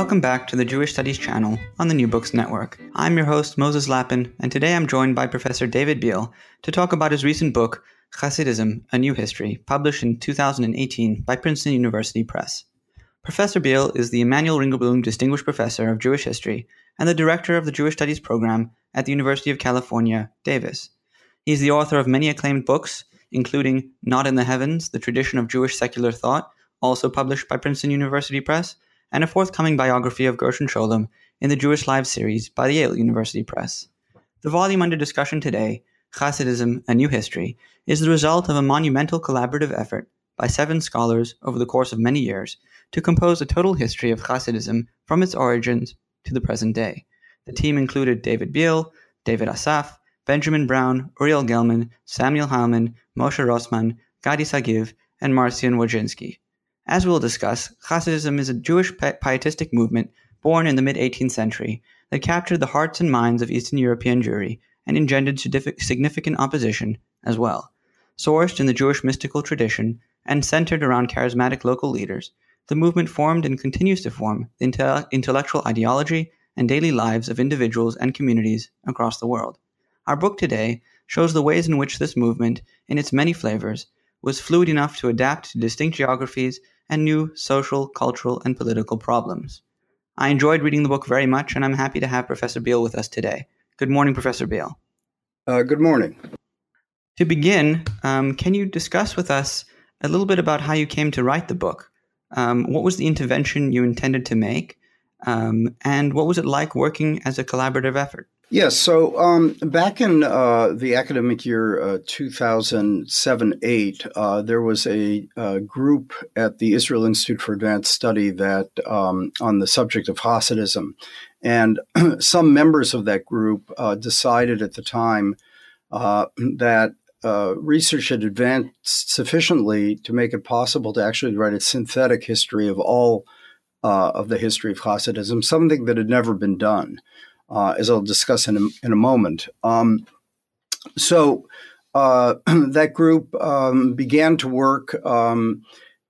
Welcome back to the Jewish Studies channel on the New Books Network. I'm your host, Moses Lappin, and today I'm joined by Professor David Biale to talk about his recent book, Hasidism A New History, published in 2018 by Princeton University Press. Professor Biale is the Emanuel Ringelblum Distinguished Professor of Jewish History and the Director of the Jewish Studies program at the University of California, Davis. He's the author of many acclaimed books, including Not in the Heavens, The Tradition of Jewish Secular Thought, also published by Princeton University Press, and a forthcoming biography of Gershom Scholem in the Jewish Lives series by the Yale University Press. The volume under discussion today, Hasidism, A New History, is the result of a monumental collaborative effort by seven scholars over the course of many years to compose a total history of Hasidism from its origins to the present day. The team included David Biale, David Assaf, Benjamin Brown, Uriel Gellman, Samuel Heilman, Moshe Rosman, Gadi Sagiv, and Marcin Wodziński. As we'll discuss, Hasidism is a Jewish pietistic movement born in the mid 18th century that captured the hearts and minds of Eastern European Jewry and engendered significant opposition as well. Sourced in the Jewish mystical tradition and centered around charismatic local leaders, the movement formed and continues to form the intellectual ideology and daily lives of individuals and communities across the world. Our book today shows the ways in which this movement, in its many flavors, was fluid enough to adapt to distinct geographies and new social, cultural, and political problems. I enjoyed reading the book very much, and I'm happy to have Professor Biale with us today. Good morning, Professor Biale. Uh, good morning. To begin, um, can you discuss with us a little bit about how you came to write the book? Um, what was the intervention you intended to make? Um, and what was it like working as a collaborative effort? Yes. So um, back in uh, the academic year uh, 2007 8, uh, there was a, a, uh, group at the Israel Institute for Advanced Study that um, on the subject of Hasidism. And some members of that group uh, decided at the time that research had advanced sufficiently to make it possible to actually write a synthetic history of all of the history of Hasidism, something that had never been done uh, as I'll discuss in a, in a moment. Um, so uh, that group um, began to work, um,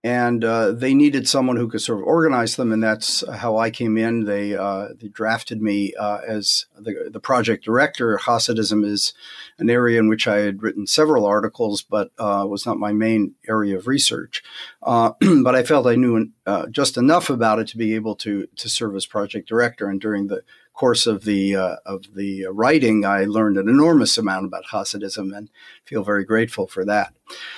and uh, they needed someone who could sort of organize them, and that's how I came in. They uh, they drafted me uh, as the, the project director. Hasidism is an area in which I had written several articles, but uh, was not my main area of research. but I felt I knew just enough about it to be able to to serve as project director. And during the course of the uh, of the writing, I learned an enormous amount about Hasidism and feel very grateful for that.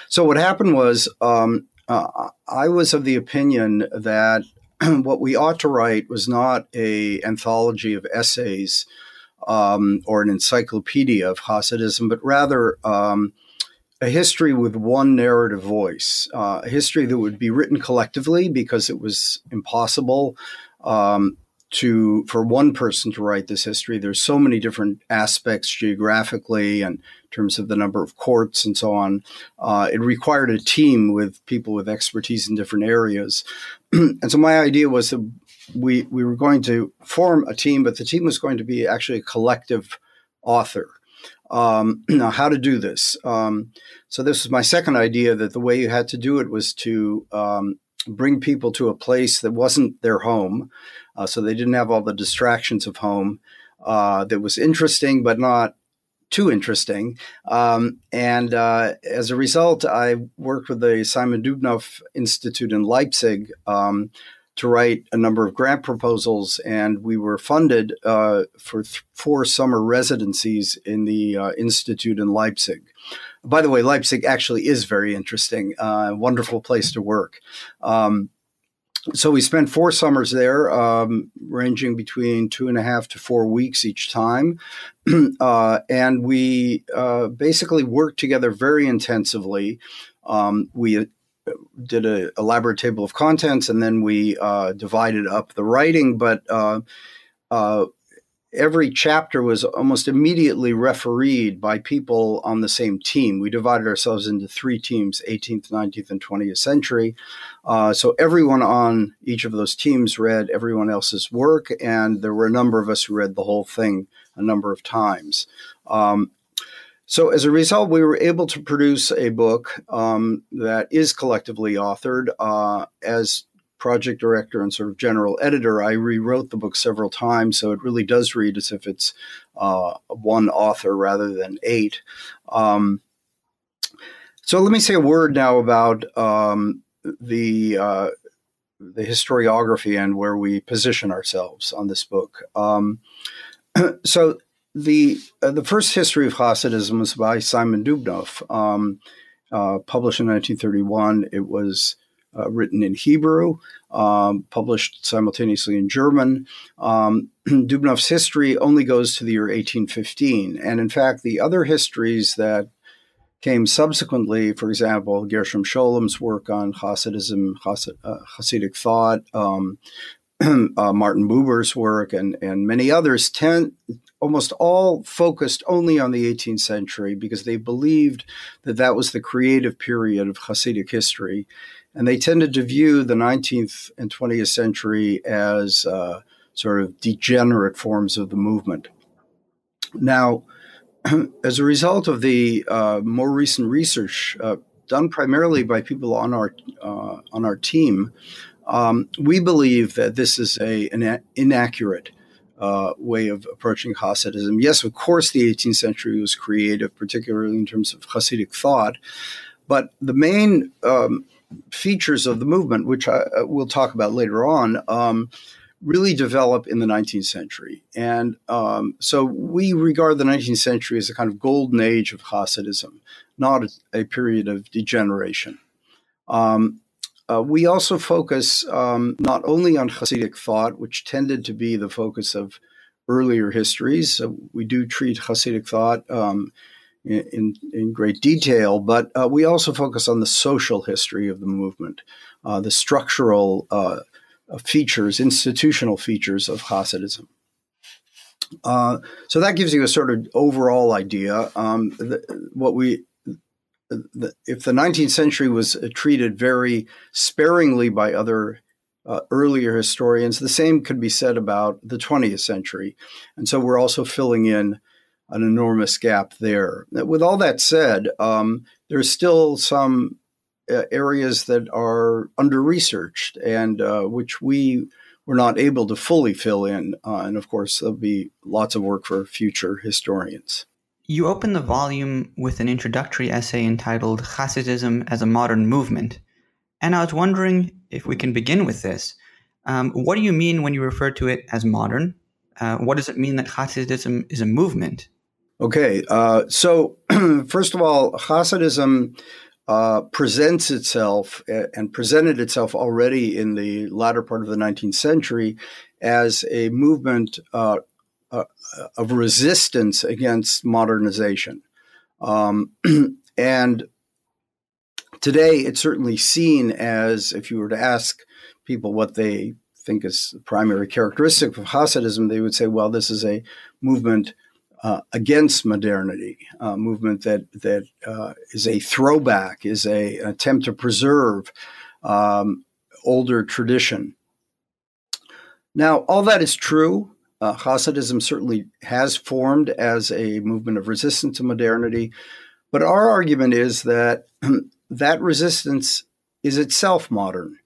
So what happened was um, uh, I was of the opinion that what we ought to write was not a anthology of essays um, or an encyclopedia of Hasidism, but rather um, a history with one narrative voice, uh, a history that would be written collectively because it was impossible um, to for one person to write this history. There's so many different aspects geographically and in terms of the number of courts and so on. Uh, it required a team with people with expertise in different areas, and so my idea was that we we were going to form a team, but the team was going to be actually a collective author. Um, now, how to do this? Um, so this was my second idea that the way you had to do it was to um, bring people to a place that wasn't their home. Uh, so they didn't have all the distractions of home. Uh, that was interesting, but not too interesting. Um, and uh, as a result, I worked with the Simon Dubnow Institute in Leipzig um, to write a number of grant proposals, and we were funded uh, for th- four summer residencies in the uh, institute in Leipzig. By the way, Leipzig actually is very interesting, uh, wonderful place to work. Um, so we spent four summers there, um, ranging between two and a half to four weeks each time, uh, and we uh, basically worked together very intensively. Um, we did an elaborate table of contents, and then we uh, divided up the writing. But uh, uh, every chapter was almost immediately refereed by people on the same team. We divided ourselves into three teams 18th, 19th, and 20th century. Uh, so everyone on each of those teams read everyone else's work, and there were a number of us who read the whole thing a number of times. Um, so, as a result, we were able to produce a book um, that is collectively authored. Uh, as project director and sort of general editor, I rewrote the book several times, so it really does read as if it's uh, one author rather than eight. Um, so let me say a word now about um, the uh, the historiography and where we position ourselves on this book. Um, so the uh, the first history of Hasidism was by Simon Dubnow, um, uh, published in 1931. It was uh, written in Hebrew, um, published simultaneously in German. Um, Dubnow's history only goes to the year 1815. And in fact, the other histories that came subsequently, for example, Gershom Scholem's work on Hasidism, Hasid, uh, Hasidic thought, um, uh, Martin Buber's work, and, and many others, tend, almost all focused only on the 18th century because they believed that that was the creative period of Hasidic history and they tended to view the 19th and 20th century as uh, sort of degenerate forms of the movement. Now, as a result of the uh, more recent research uh, done primarily by people on our uh, on our team, um, we believe that this is a an inaccurate uh, way of approaching Hasidism. Yes, of course, the 18th century was creative, particularly in terms of Hasidic thought, but the main um, features of the movement, which I uh, will talk about later on, um, really develop in the 19th century. And um, so we regard the 19th century as a kind of golden age of Hasidism, not a, a period of degeneration. Um, uh, we also focus um, not only on Hasidic thought, which tended to be the focus of earlier histories. So we do treat Hasidic thought um, in, in great detail, but uh, we also focus on the social history of the movement, uh, the structural uh, features, institutional features of Hasidism. Uh, so that gives you a sort of overall idea. Um, the, what we if the 19th century was treated very sparingly by other uh, earlier historians, the same could be said about the 20th century. And so we're also filling in an enormous gap there. With all that said, um, there's still some uh, areas that are under researched and uh, which we were not able to fully fill in. Uh, and of course, there'll be lots of work for future historians. You open the volume with an introductory essay entitled Hasidism as a Modern Movement. And I was wondering if we can begin with this. Um, what do you mean when you refer to it as modern? Uh, what does it mean that Hasidism is a movement? Okay, uh, so first of all, Hasidism uh, presents itself and presented itself already in the latter part of the 19th century as a movement uh, of resistance against modernization. Um, and today it's certainly seen as, if you were to ask people what they think is the primary characteristic of Hasidism, they would say, well, this is a movement uh, against modernity, a movement that that uh, is a throwback, is a, an attempt to preserve um, older tradition. Now, all that is true. Uh, Hasidism certainly has formed as a movement of resistance to modernity, but our argument is that that resistance is itself modern.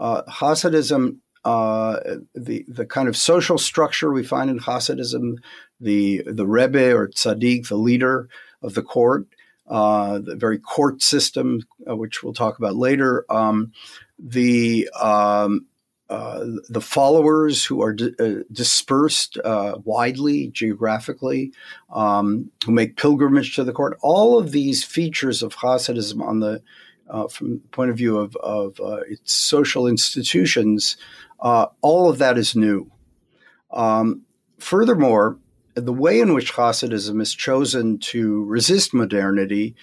Uh, Hasidism uh, the the kind of social structure we find in Hasidism, the the Rebbe or Tzaddik, the leader of the court, uh, the very court system, uh, which we'll talk about later, um, the um, uh, the followers who are di- uh, dispersed uh, widely geographically, um, who make pilgrimage to the court. All of these features of Hasidism on the from the point of view of, of its social institutions uh, all of that is new. Um, furthermore, the way in which Hasidism is chosen to resist modernity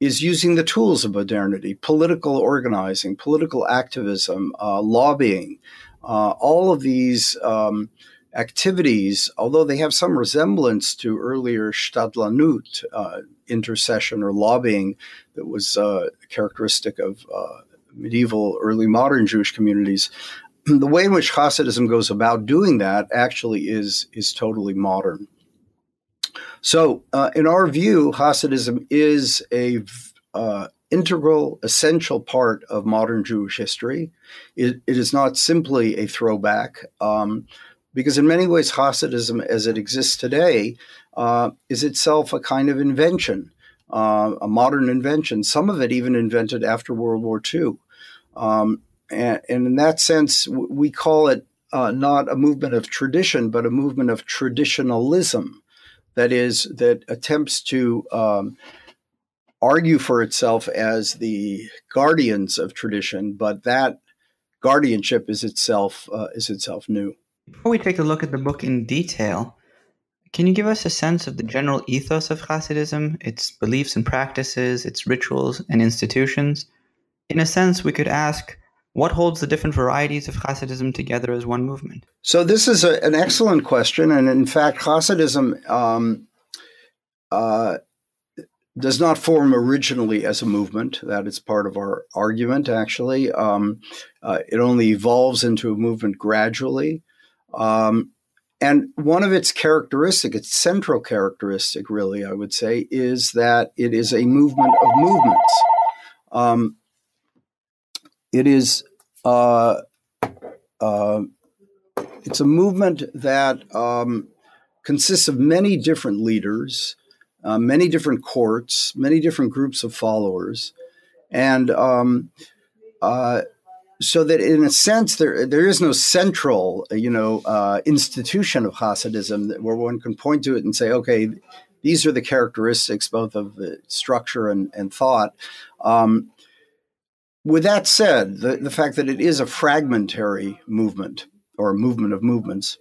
is using the tools of modernity political organizing, political activism, uh, lobbying. Uh, all of these um, activities, although they have some resemblance to earlier Shtadlanut, uh, intercession or lobbying that was uh, characteristic of uh, medieval, early modern Jewish communities, the way in which Hasidism goes about doing that actually is, is totally modern. So, uh, in our view, Hasidism is a uh, integral, essential part of modern Jewish history. It, it is not simply a throwback, um, because in many ways, Hasidism, as it exists today, uh, is itself a kind of invention, uh, a modern invention. Some of it even invented after World War II. Um, and, and, in that sense, we call it uh, not a movement of tradition, but a movement of traditionalism that is that attempts to um, argue for itself as the guardians of tradition, but that guardianship is itself uh, is itself new. Before we take a look at the book in detail, can you give us a sense of the general ethos of Hasidism, its beliefs and practices, its rituals and institutions? In a sense, we could ask what holds the different varieties of Hasidism together as one movement? So, this is a, an excellent question. And in fact, Hasidism um, uh, does not form originally as a movement. That is part of our argument, actually. Um, uh, it only evolves into a movement gradually. Um, and one of its characteristic, its central characteristic, really, I would say, is that it is a movement of movements. Um, it is uh, uh, it's a movement that um, consists of many different leaders, uh, many different courts, many different groups of followers, and um, uh, so that in a sense there there is no central you know uh, institution of Hasidism where one can point to it and say, okay, these are the characteristics both of the structure and, and thought. Um, with that said, the, the fact that it is a fragmentary movement or movement of movements,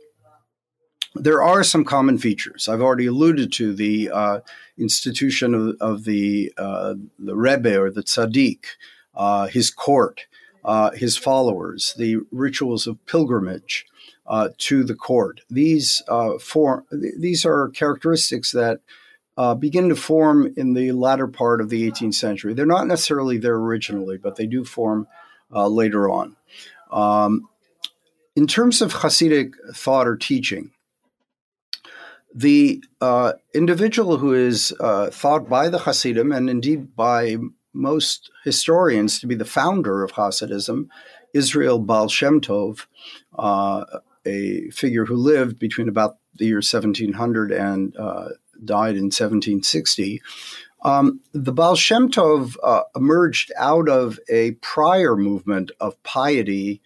there are some common features. I've already alluded to the uh, institution of, of the uh, the Rebbe or the Tzaddik, uh, his court, uh, his followers, the rituals of pilgrimage uh, to the court. These uh, for, these are characteristics that uh, begin to form in the latter part of the 18th century. They're not necessarily there originally, but they do form uh, later on. Um, in terms of Hasidic thought or teaching, the uh, individual who is uh, thought by the Hasidim and indeed by most historians to be the founder of Hasidism, Israel Baal Shem Tov, uh, a figure who lived between about the year 1700 and uh, died in 1760. Um, the Baal Shem Tov uh, emerged out of a prior movement of piety,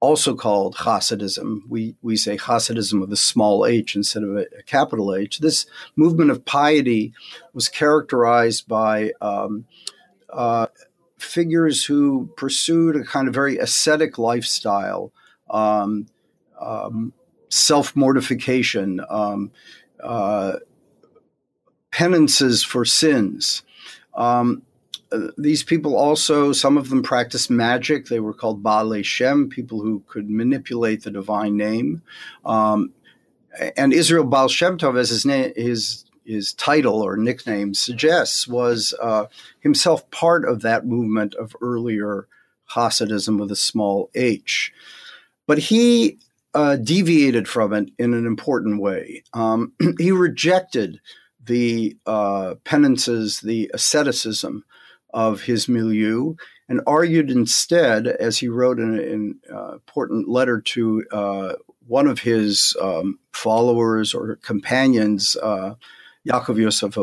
also called Hasidism. We, we say Hasidism with a small h instead of a, a capital H. This movement of piety was characterized by um, uh, figures who pursued a kind of very ascetic lifestyle, um, um, self mortification, um, uh, penances for sins. Um, these people also, some of them practiced magic. They were called Baal Shem, people who could manipulate the divine name. Um, and Israel Baal Shem Tov, as his name, his his title or nickname suggests, was uh, himself part of that movement of earlier Hasidism with a small h. But he uh, deviated from it in an important way. Um, he rejected the uh, penances, the asceticism of his milieu, and argued instead, as he wrote in an uh, important letter to uh, one of his um, followers or companions, uh, Yaakov Yosef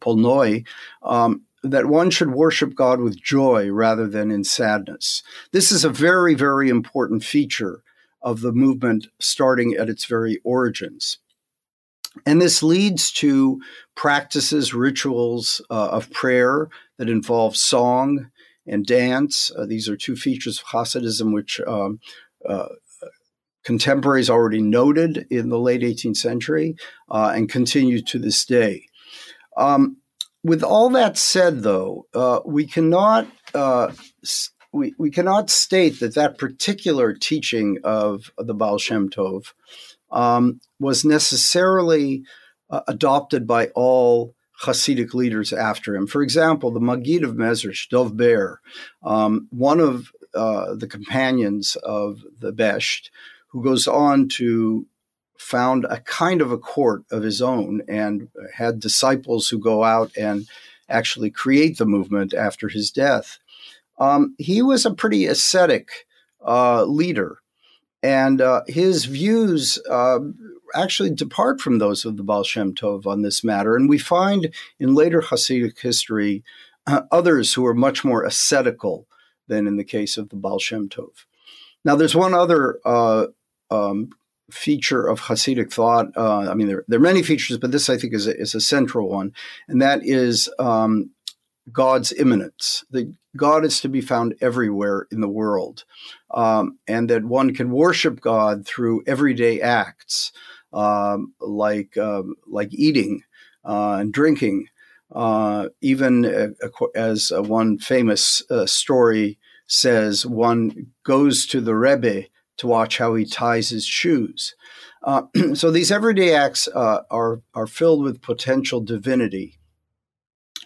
Polnoi, um, that one should worship God with joy rather than in sadness. This is a very, very important feature of the movement starting at its very origins. And this leads to practices, rituals uh, of prayer that involve song and dance. Uh, these are two features of Hasidism which um, uh, contemporaries already noted in the late 18th century uh, and continue to this day. Um, with all that said, though, uh, we cannot uh, we, we cannot state that that particular teaching of the Baal Shem Tov um, was necessarily uh, adopted by all Hasidic leaders after him. For example, the Magid of Mezrich, Dov Ber, um, one of uh, the companions of the Besht, who goes on to found a kind of a court of his own and had disciples who go out and actually create the movement after his death. Um, he was a pretty ascetic uh, leader, and uh, his views uh, actually depart from those of the Baal Shem Tov on this matter. And we find in later Hasidic history uh, others who are much more ascetical than in the case of the Baal Shem Tov. Now, there's one other uh, um, feature of Hasidic thought. Uh, I mean, there, there, are many features, but this I think is a, is a central one, and that is um, God's immanence. that God is to be found everywhere in the world, um, and that one can worship God through everyday acts um, like um, like eating uh, and drinking. Uh, even uh, as one famous uh, story says, one goes to the Rebbe to watch how he ties his shoes. Uh, so these everyday acts uh, are are filled with potential divinity.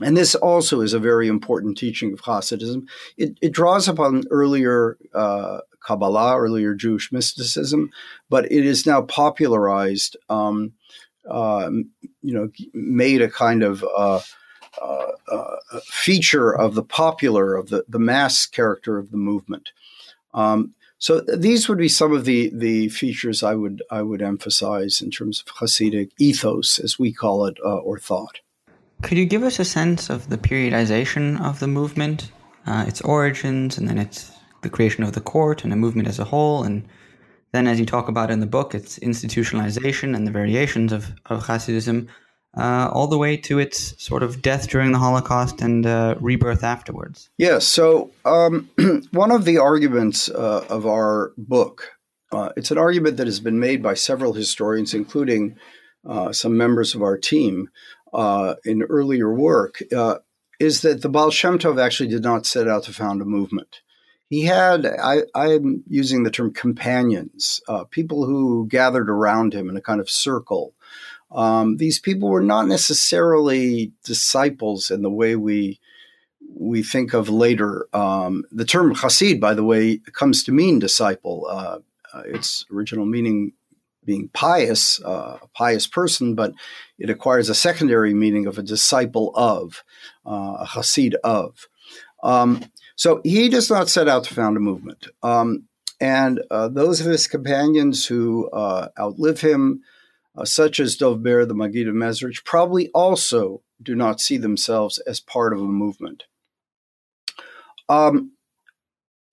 And this also is a very important teaching of Hasidism. It, it draws upon earlier uh, Kabbalah, earlier Jewish mysticism, but it is now popularized, um, uh, you know, made a kind of uh, uh, uh, feature of the popular, of the, the mass character of the movement. Um, so these would be some of the the features I would I would emphasize in terms of Hasidic ethos, as we call it, uh, or thought. Could you give us a sense of the periodization of the movement, uh, its origins, and then its the creation of the court and the movement as a whole, and then, as you talk about in the book, its institutionalization and the variations of, of Hasidism uh, all the way to its sort of death during the Holocaust and uh, rebirth afterwards. Yes. So, um, one of the arguments uh, of our book, uh, it's an argument that has been made by several historians, including uh, some members of our team uh, in earlier work, is that the Baal Shem Tov actually did not set out to found a movement. He had, I, am using the term companions, people who gathered around him in a kind of circle um, these people were not necessarily disciples in the way we we think of later. Um, the term Hasid, by the way, comes to mean disciple. Uh, uh, its original meaning being pious, uh, a pious person, but it acquires a secondary meaning of a disciple of, uh, a Hasid of. Um, so he does not set out to found a movement. Um, and uh, those of his companions who uh, outlive him, uh, such as Dov Ber, the Magid of Mezrich, probably also do not see themselves as part of a movement. Um,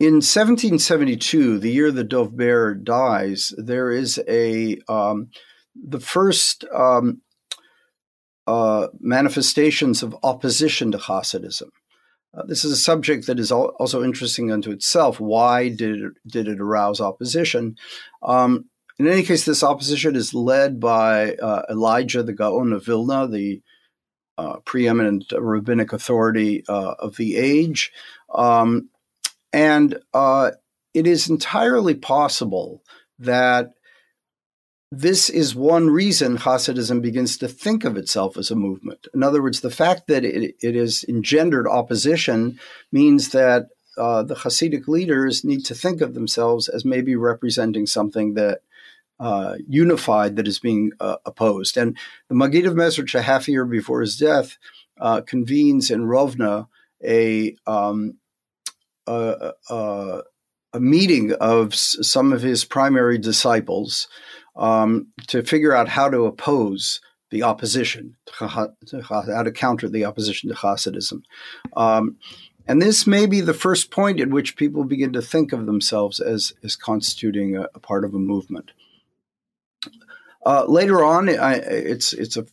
in 1772, the year that Ber dies, there is a um, the first um, uh, manifestations of opposition to Hasidism. Uh, this is a subject that is also interesting unto itself. Why did it, did it arouse opposition? Um, in any case, this opposition is led by uh, Elijah the Gaon of Vilna, the uh, preeminent rabbinic authority uh, of the age. Um, and uh, it is entirely possible that this is one reason Hasidism begins to think of itself as a movement. In other words, the fact that it, it has engendered opposition means that uh, the Hasidic leaders need to think of themselves as maybe representing something that uh, unified that is being uh, opposed. And the Magid of Mezrich, a half year before his death, uh, convenes in Rovna a, um, a, a, a, meeting of some of his primary disciples um, to figure out how to oppose the opposition, how to counter the opposition to Hasidism. Um, and this may be the first point at which people begin to think of themselves as, as constituting a, a part of a movement. Uh, later on, I, it's it's a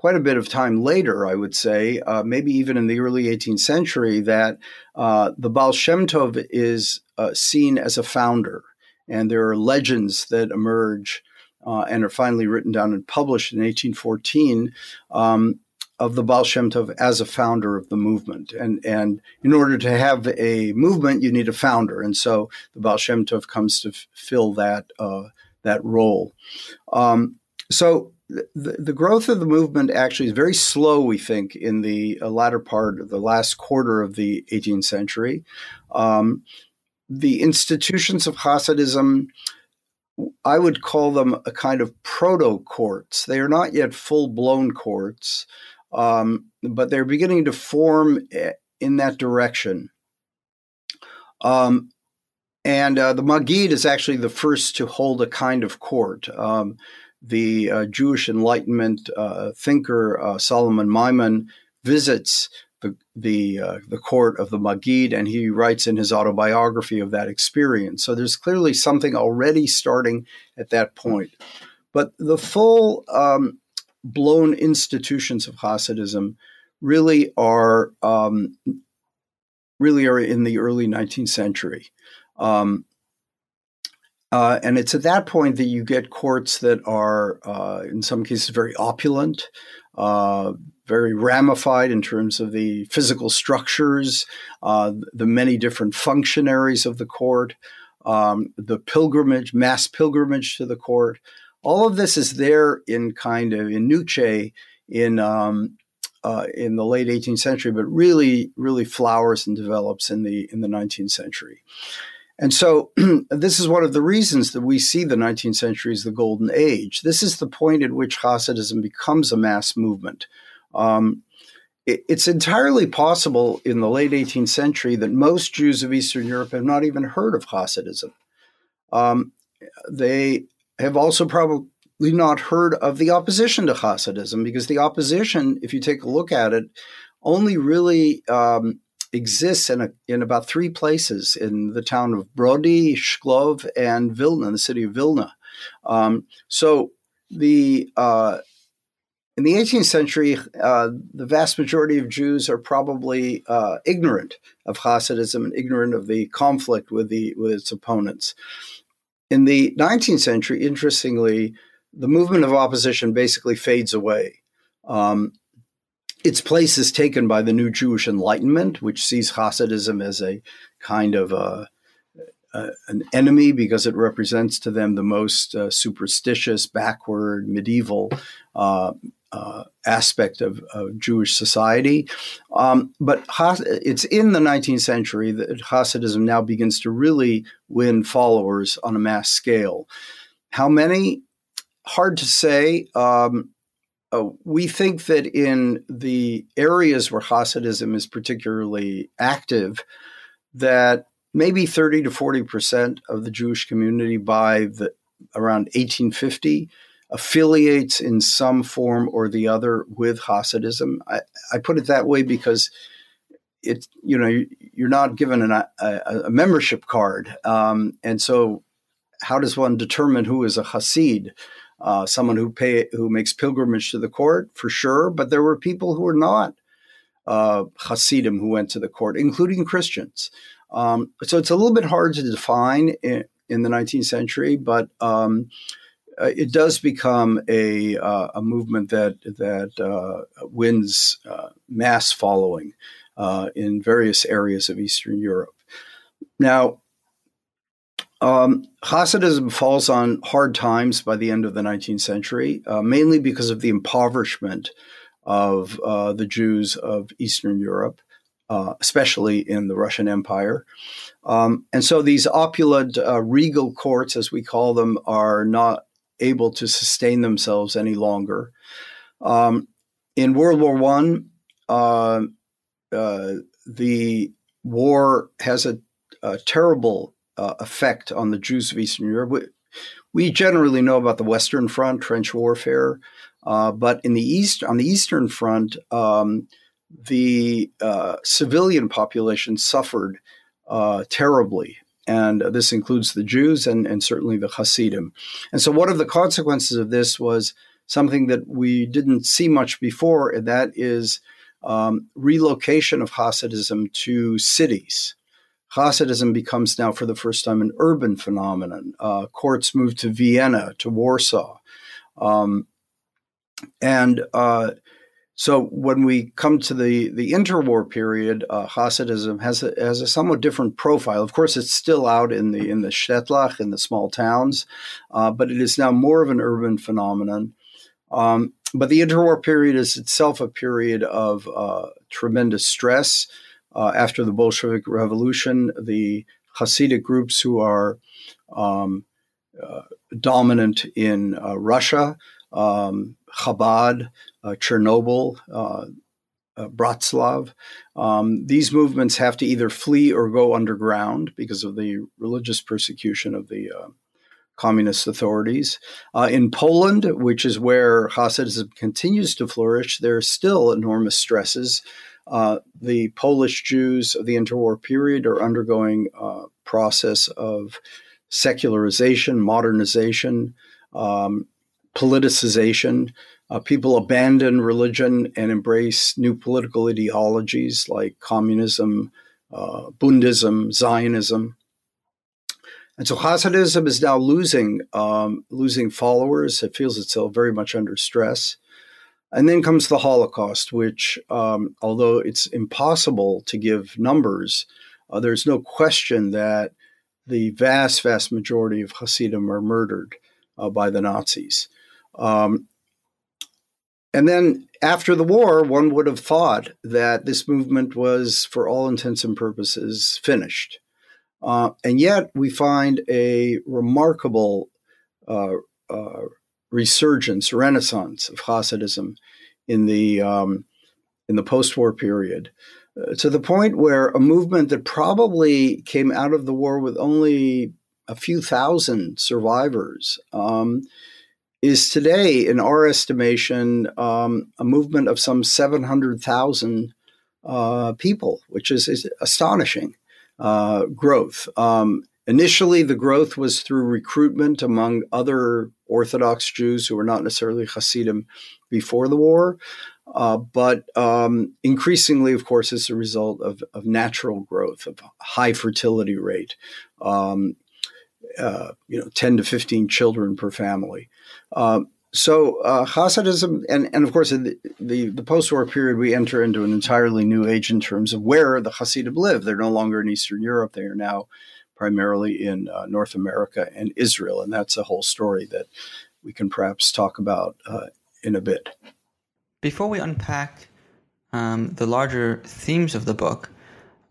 quite a bit of time later, I would say, uh, maybe even in the early 18th century, that uh, the Baal Shem Tov is uh, seen as a founder, and there are legends that emerge uh, and are finally written down and published in 1814. Um, of the Baal Shem Tov as a founder of the movement. And, and in order to have a movement, you need a founder. And so the Baal Shem Tov comes to f- fill that, uh, that role. Um, so the, the growth of the movement actually is very slow, we think, in the uh, latter part of the last quarter of the 18th century. Um, the institutions of Hasidism I would call them a kind of proto courts. They are not yet full blown courts, um, but they're beginning to form eh, in that direction. Um, and uh, the Magid is actually the first to hold a kind of court. Um, the uh, Jewish Enlightenment uh, thinker uh, Solomon Maimon visits the the uh, the court of the Magid, and he writes in his autobiography of that experience. So there's clearly something already starting at that point. But the full um, blown institutions of Hasidism really are um, really are in the early 19th century. Um, uh, and it's at that point that you get courts that are, uh, in some cases, very opulent, uh, very ramified in terms of the physical structures, uh, the many different functionaries of the court, um, the pilgrimage, mass pilgrimage to the court. All of this is there in kind of in Nuce in um, uh, in the late 18th century, but really, really flowers and develops in the in the 19th century. And so, this is one of the reasons that we see the 19th century as the golden age. This is the point at which Hasidism becomes a mass movement. Um, it, it's entirely possible in the late 18th century that most Jews of Eastern Europe have not even heard of Hasidism. Um, they have also probably not heard of the opposition to Hasidism because the opposition, if you take a look at it, only really um, exists in, a, in about three places in the town of Brody, Shklov, and Vilna, the city of Vilna. Um, so the uh, in the 18th century, uh, the vast majority of Jews are probably uh, ignorant of Hasidism and ignorant of the conflict with the with its opponents. In the 19th century, interestingly, the movement of opposition basically fades away. Um, its place is taken by the new Jewish Enlightenment, which sees Hasidism as a kind of a, a, an enemy because it represents to them the most uh, superstitious, backward, medieval uh, uh, aspect of, of, Jewish society. Um, but Has- it's in the 19th century that Hasidism now begins to really win followers on a mass scale. How many? Hard to say. Um, uh, we think that in the areas where Hasidism is particularly active, that maybe 30 to 40 percent of the Jewish community by the around 1850 affiliates in some form or the other with Hasidism. I, I put it that way because it you know you're not given an, a, a, membership card, um, and so how does one determine who is a Hasid? Uh, someone who pay who makes pilgrimage to the court for sure, but there were people who were not uh, Hasidim who went to the court, including Christians. Um, so it's a little bit hard to define in, in the 19th century, but um, uh, it does become a uh, a movement that that uh, wins uh, mass following uh, in various areas of Eastern Europe. Now, um, Hasidism falls on hard times by the end of the 19th century, uh, mainly because of the impoverishment of the Jews of Eastern Europe. especially in the Russian Empire. Um, and so these opulent regal courts, as we call them, are not able to sustain themselves any longer. Um, in World War One, uh, uh, the war has a, a terrible uh, effect on the Jews of Eastern Europe. We, we, generally know about the Western Front, trench warfare, uh, but in the east, on the Eastern Front, um, the uh, civilian population suffered uh, terribly and this includes the Jews and, and certainly the Hasidim. And so, one of the consequences of this was something that we didn't see much before, and that is um, relocation of Hasidism to cities. Hasidism becomes now, for the first time, an urban phenomenon. Uh, courts move to Vienna, to Warsaw. Um, and uh, so when we come to the, the interwar period, uh, Hasidism has a, has a somewhat different profile. Of course, it's still out in the in the Shtetl in the small towns, uh, but it is now more of an urban phenomenon. Um, but the interwar period is itself a period of uh, tremendous stress. Uh, after the Bolshevik Revolution, the Hasidic groups who are um, uh, dominant in uh, Russia um, Chabad, uh, Chernobyl, uh, uh, Bratslav. Um, these movements have to either flee or go underground because of the religious persecution of the communist authorities. Uh, in Poland, which is where Hasidism continues to flourish, there are still enormous stresses. Uh, the Polish Jews of the interwar period are undergoing a process of secularization, modernization, um, politicization. Uh, people abandon religion and embrace new political ideologies like communism, uh, Bundism, Zionism. And so Hasidism is now losing um, losing followers. It feels itself very much under stress. And then comes the Holocaust, which, um, although it's impossible to give numbers, uh, there's no question that the vast, vast majority of Hasidim are murdered uh, by the Nazis. Um, and then after the war, one would have thought that this movement was, for all intents and purposes, finished. Uh, and yet we find a remarkable uh, uh, resurgence, renaissance of Hasidism in the um, in the post-war period, uh, to the point where a movement that probably came out of the war with only a few thousand survivors um, is today, in our estimation, um, a movement of some 700,000 uh, people, which is, is astonishing uh, growth. Um, initially, the growth was through recruitment among other Orthodox Jews who were not necessarily Hasidim before the war. Uh, but um, increasingly, of course, it's a result of, of, natural growth, of high fertility rate, um, uh, you know, 10 to 15 children per family. Uh, so uh, Hasidism, and, and of course, in the, the, the post-war period, we enter into an entirely new age in terms of where the Hasidim live. They're no longer in Eastern Europe. They are now primarily in uh, North America and Israel. And that's a whole story that we can perhaps talk about uh, in a bit. Before we unpack um, the larger themes of the book,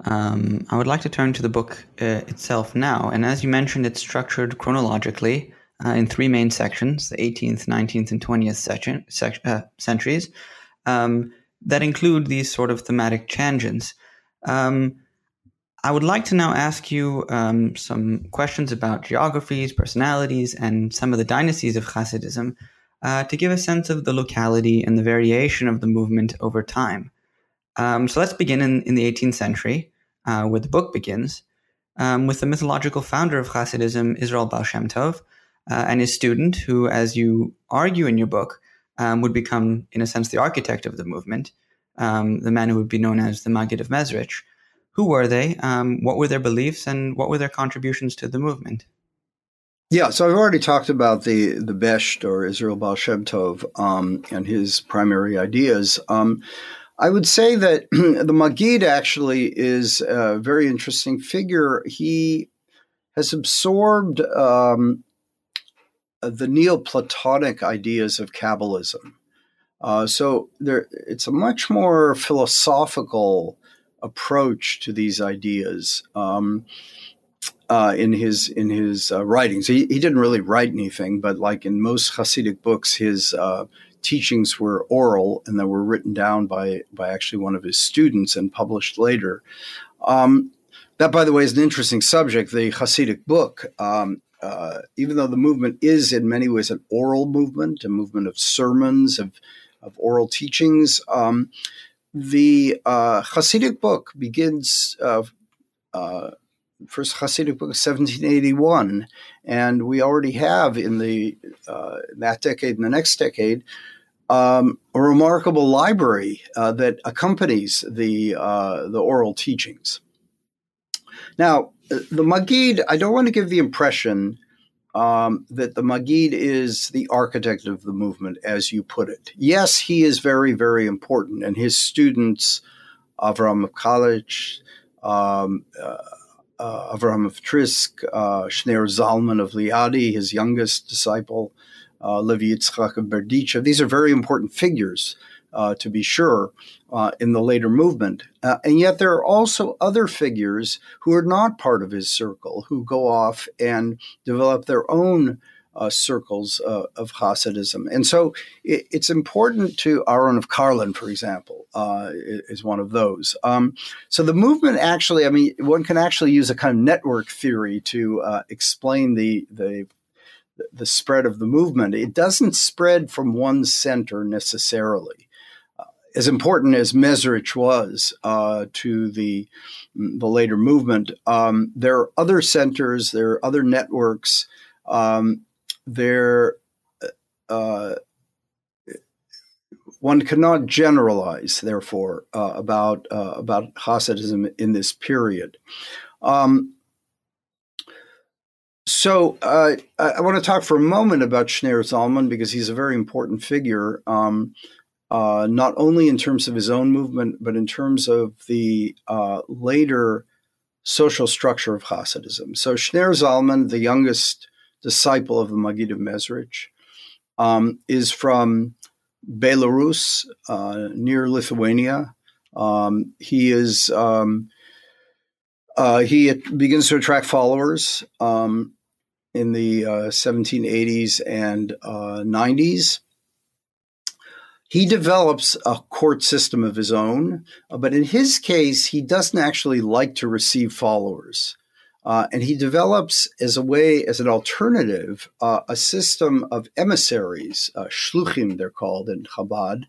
um, I would like to turn to the book uh, itself now. And as you mentioned, it's structured chronologically uh, in three main sections the 18th, 19th, and 20th section, sec- uh, centuries um, that include these sort of thematic tangents. Um, I would like to now ask you um, some questions about geographies, personalities, and some of the dynasties of Hasidism uh, to give a sense of the locality and the variation of the movement over time. Um, so let's begin in, in the 18th century, uh, where the book begins, um, with the mythological founder of Hasidism, Israel Baal Shem Tov, uh, and his student, who, as you argue in your book, um, would become, in a sense, the architect of the movement, um, the man who would be known as the Maggid of Mezrich. Who were they? Um, what were their beliefs, and what were their contributions to the movement? Yeah, so I've already talked about the the Besht or Israel Baal Shem Tov um, and his primary ideas. Um, I would say that the Maggid actually is a very interesting figure. He has absorbed um, the Neoplatonic ideas of Kabbalism. Uh, so there, it's a much more philosophical approach to these ideas um, uh, in his in his uh, writings. He, he didn't really write anything, but like in most Hasidic books, his uh, teachings were oral and they were written down by by actually one of his students and published later. Um, that, by the way, is an interesting subject. The Hasidic book, um, uh, even though the movement is in many ways an oral movement, a movement of sermons, of of oral teachings. Um, the uh, Hasidic book begins. Uh, uh first Hasidic book, 1781, and we already have in the uh, that decade and the next decade um, a remarkable library uh, that accompanies the uh, the oral teachings. Now, the Maggid, I don't want to give the impression um, that the Magid is the architect of the movement, as you put it. Yes, he is very, very important, and his students, Avram of Kalitch, um, uh, uh, Avraham of Trisk, uh, Shneur Zalman of Liadi, his youngest disciple, uh, Levi Yitzchak of Berdichev. These are very important figures, uh, to be sure, uh, in the later movement. Uh, and yet there are also other figures who are not part of his circle, who go off and develop their own uh, circles uh, of Hasidism. And so it, it's important to Aaron of Karlin, for example, uh, is one of those. Um, so the movement actually, I mean, one can actually use a kind of network theory to explain the, the the spread of the movement. It doesn't spread from one center necessarily. Uh, as important as Mezrich was uh, to the the later movement, um, there are other centers, there are other networks um, there uh, one cannot generalize, therefore, uh, about uh, about Hasidism in this period. Um, so uh, I, I want to talk for a moment about Shneur Zalman because he's a very important figure, um, uh, not only in terms of his own movement, but in terms of the uh, later social structure of Hasidism. So Shneur Zalman, the youngest disciple of the Magid of Mezrich, um, is from Belarus, uh, near Lithuania. Um, he is um, uh, he begins to attract followers um, in the uh, 1780s and 90s. He develops a court system of his own, uh, but in his case, he doesn't actually like to receive followers. Uh, and he develops as a way, as an alternative, uh, a system of emissaries, uh, shluchim they're called in Chabad.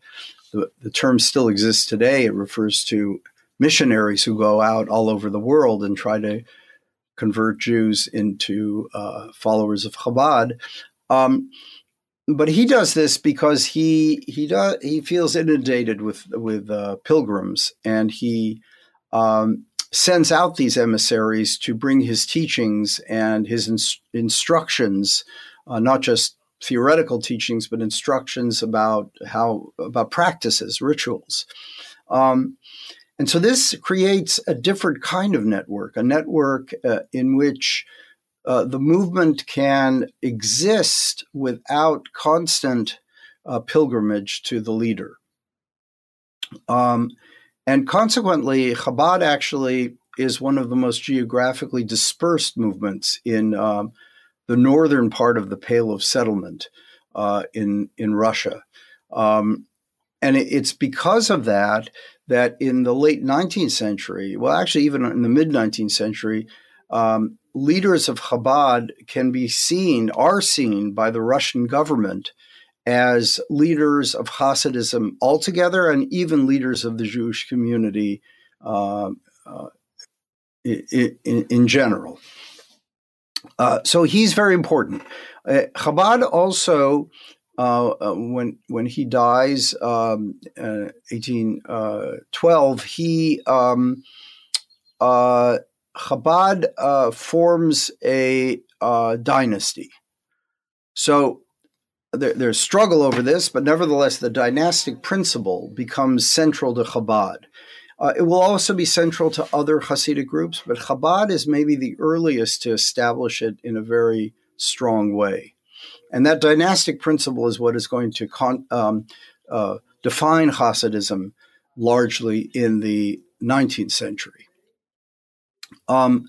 The, the, term still exists today. It refers to missionaries who go out all over the world and try to convert Jews into uh, followers of Chabad. Um, but he does this because he he does he feels inundated with with uh, pilgrims, and he um, sends out these emissaries to bring his teachings and his ins- instructions, uh, not just theoretical teachings, but instructions about how about practices, rituals. Um, and so this creates a different kind of network, a network uh, in which uh, the movement can exist without constant uh, pilgrimage to the leader. Um, and consequently, Chabad actually is one of the most geographically dispersed movements in um, the northern part of the Pale of Settlement uh, in in Russia, um, and it's because of that that in the late 19th century, well, actually even in the mid 19th century, um, leaders of Chabad can be seen, are seen by the Russian government as leaders of Hasidism altogether and even leaders of the Jewish community uh, uh, in, in, general. Uh, so he's very important. Uh, Chabad also, uh, uh, when when he dies, um, 1812, he um, Chabad forms a dynasty. So there, there's struggle over this, but nevertheless, the dynastic principle becomes central to Chabad. Uh, it will also be central to other Hasidic groups, but Chabad is maybe the earliest to establish it in a very strong way. And that dynastic principle is what is going to con- um, uh, define Hasidism largely in the 19th century. Um,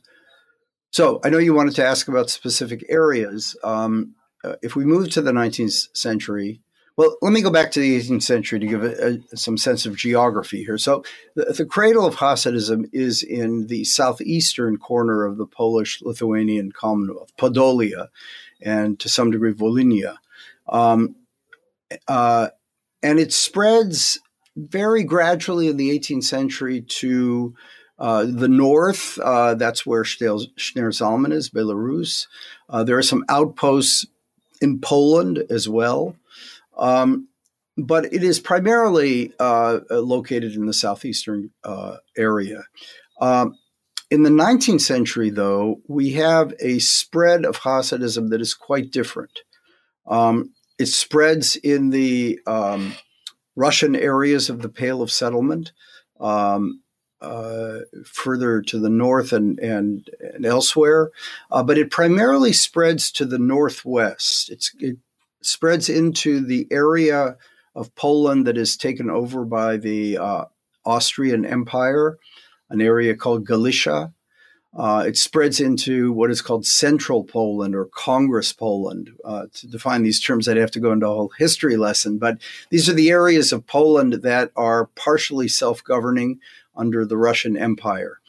so I know you wanted to ask about specific areas. Um, uh, if we move to the 19th century, well, let me go back to the 18th century to give a, a, some sense of geography here. So, the, the, cradle of Hasidism is in the southeastern corner of the Polish Lithuanian Commonwealth, Podolia, and to some degree, Volhynia. Um, uh, and it spreads very gradually in the 18th century to uh, the north. Uh, that's where Shneur Zalman is, Belarus. Uh, there are some outposts in Poland as well. Um, but it is primarily uh, located in the southeastern uh, area. Um, in the 19th century, though, we have a spread of Hasidism that is quite different. Um, it spreads in the um, Russian areas of the Pale of Settlement, um, uh, further to the north and, and, and elsewhere, uh, but it primarily spreads to the northwest. It's, it spreads into the area of Poland that is taken over by the uh, Austrian Empire, an area called Galicia. Uh, it spreads into what is called Central Poland or Congress Poland. Uh, to define these terms, I'd have to go into a whole history lesson, but these are the areas of Poland that are partially self governing under the Russian Empire.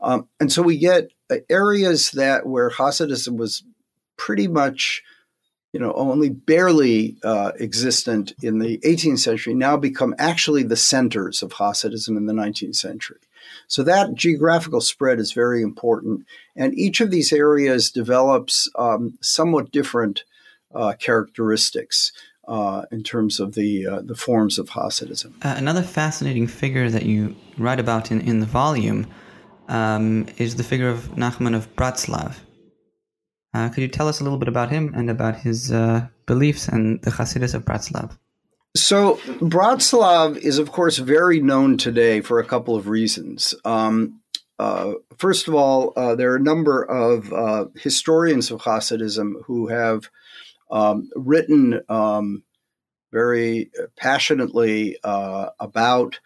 Um, and so we get uh, areas that where Hasidism was pretty much you know, only barely uh, existent in the 18th century, now become actually the centers of Hasidism in the 19th century. So that geographical spread is very important, and each of these areas develops um, somewhat different uh, characteristics. Uh, in terms of the uh, the forms of Hasidism. Uh, another fascinating figure that you write about in, in the volume um, is the figure of Nachman of Bratslav. Uh, could you tell us a little bit about him and about his uh, beliefs and the Hasidus of Bratslav? So, Bratslav is, of course, very known today for a couple of reasons. Um, uh, first of all, uh, there are a number of uh, historians of Hasidism who have um, written um, very passionately uh, about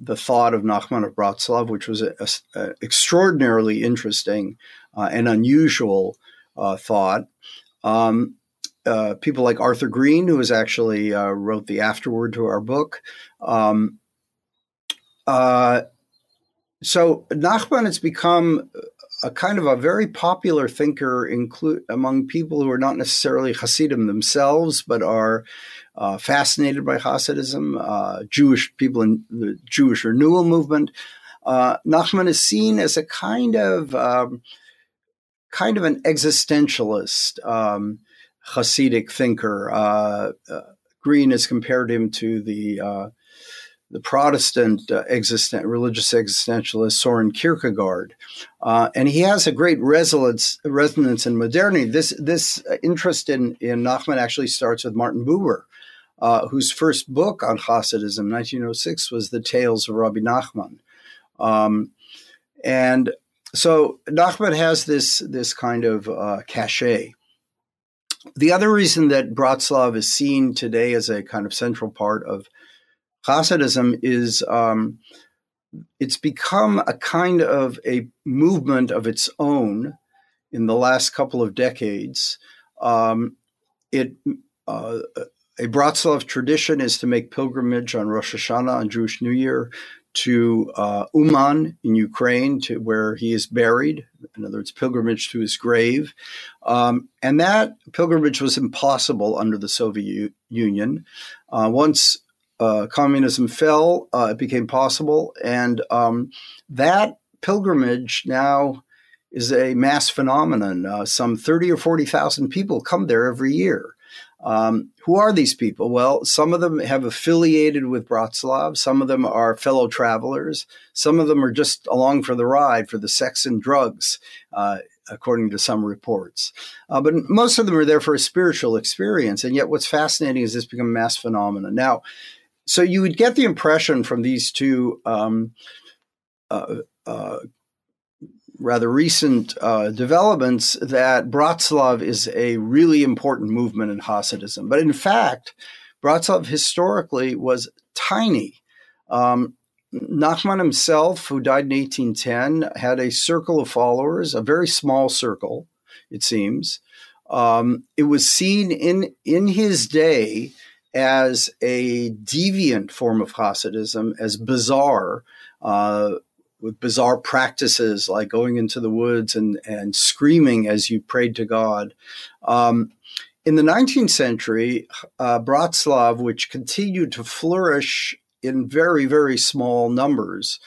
the thought of Nachman of Bratslav, which was a, a, a extraordinarily interesting uh, and unusual uh, thought. Um, uh, people like Arthur Green, who has actually uh, wrote the afterword to our book. Um, uh, so Nachman has become a kind of a very popular thinker include among people who are not necessarily Hasidim themselves, but are uh, fascinated by Hasidism, uh, Jewish people in the Jewish renewal movement. Uh, Nachman is seen as a kind of um, kind of an existentialist um, Hasidic thinker. Uh, uh, Green has compared him to the uh, the Protestant uh, religious existentialist Soren Kierkegaard, uh, and he has a great resonance resonance in modernity. This this interest in in Nachman actually starts with Martin Buber, uh, whose first book on Hasidism, 1906, was the Tales of Rabbi Nachman, um, and so Nachman has this this kind of uh, cachet. The other reason that Bratslav is seen today as a kind of central part of Hasidism is um, it's become a kind of a movement of its own in the last couple of decades. Um, it uh, a Bratslav tradition is to make pilgrimage on Rosh Hashanah on Jewish New Year to uh, Uman in Ukraine, to where he is buried. In other words, pilgrimage to his grave. Um, and that pilgrimage was impossible under the Soviet Union. Uh, once uh, communism fell, uh, it became possible. And um, that pilgrimage now is a mass phenomenon. Uh, some 30 or 40,000 people come there every year. Um, who are these people? Well, some of them have affiliated with Bratslav. Some of them are fellow travelers. Some of them are just along for the ride for the sex and drugs, uh, according to some reports. Uh, but most of them are there for a spiritual experience. And yet, what's fascinating is this become a mass phenomenon. Now, so you would get the impression from these two um, uh, uh rather recent uh, developments that Bratslav is a really important movement in Hasidism. But in fact, Bratslav historically was tiny. Um, Nachman himself, who died in 1810, had a circle of followers, a very small circle, it seems. Um, it was seen in in his day as a deviant form of Hasidism, as bizarre, uh, with bizarre practices like going into the woods and, and screaming as you prayed to God. Um, in the 19th century, uh, Bratslav, which continued to flourish in very, very small numbers,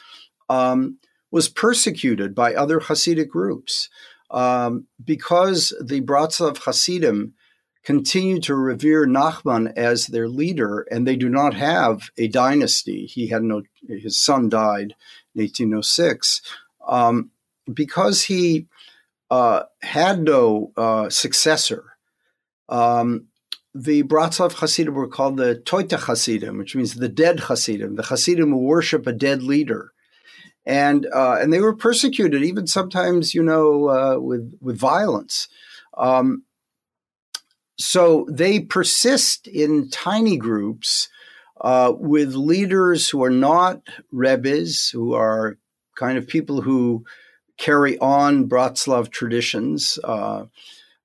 um, was persecuted by other Hasidic groups um, because the Bratslav Hasidim continue to revere Nachman as their leader, and they do not have a dynasty. He had no; his son died in 1806. um, because he uh, had no uh, successor. Um, the Bratslav Hasidim were called the Toita Hasidim, which means the dead Hasidim, the Hasidim who worship a dead leader. And uh, and they were persecuted, even sometimes, you know, uh, with with violence. Um, so they persist in tiny groups uh, with leaders who are not rebbes, who are kind of people who carry on Bratslav traditions. Uh,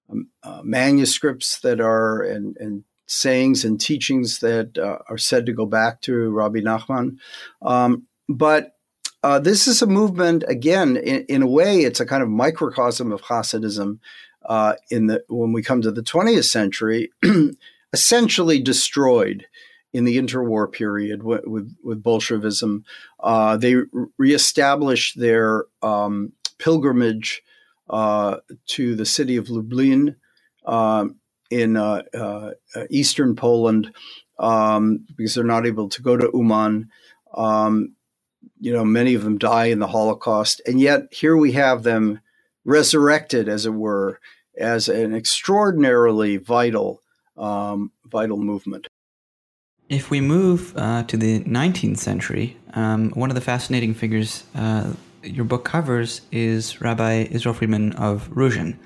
um, uh, manuscripts that are and, and, sayings and teachings that uh, are said to go back to Rabbi Nachman. Um, but uh, this is a movement, again, in, in, a way, it's a kind of microcosm of Hasidism uh, in the, when we come to the 20th century, essentially destroyed in the interwar period with, with, with Bolshevism. Uh, they re- reestablished their um, pilgrimage uh, to the city of Lublin um, in uh, uh, eastern Poland um, because they're not able to go to Uman. Um, you know, many of them die in the Holocaust, and yet here we have them resurrected, as it were, as an extraordinarily vital, um, vital movement. If we move uh, to the 19th century, um, one of the fascinating figures uh, your book covers is Rabbi Israel Friedman of Ruzhin.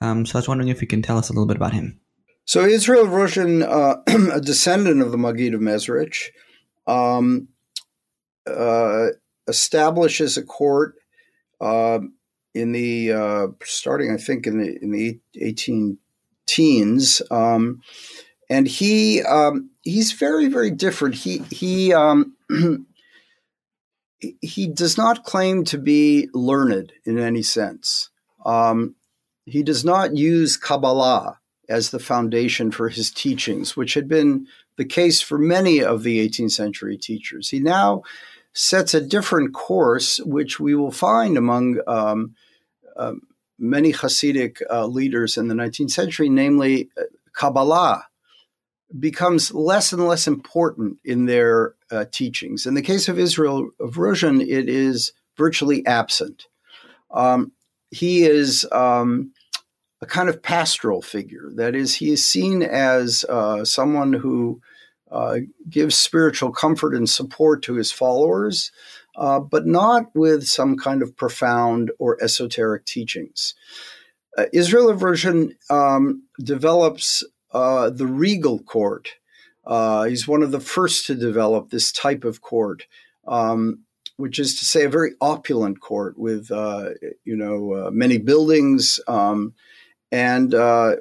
Um, so I was wondering if you can tell us a little bit about him. So Israel Ruzhin, uh, a descendant of the Magid of Mezrich, um, uh, establishes a court uh, in the uh, starting, I think, in the in the eighteen teens, um, and he um, he's very very different. He he um, he does not claim to be learned in any sense. Um, he does not use Kabbalah as the foundation for his teachings, which had been the case for many of the 18th century teachers. He now sets a different course, which we will find among um, uh, many Hasidic uh, leaders in the 19th century, namely uh, Kabbalah becomes less and less important in their uh, teachings. In the case of Israel of Ruzhin, it is virtually absent. Um, he is um, a kind of pastoral figure. That is, he is seen as uh, someone who uh, gives spiritual comfort and support to his followers, uh, but not with some kind of profound or esoteric teachings. Uh, Israel of Ruzhin um, develops uh, the regal court. Uh, he's one of the first to develop this type of court, um, which is to say, a very opulent court with uh, you know uh, many buildings, um, and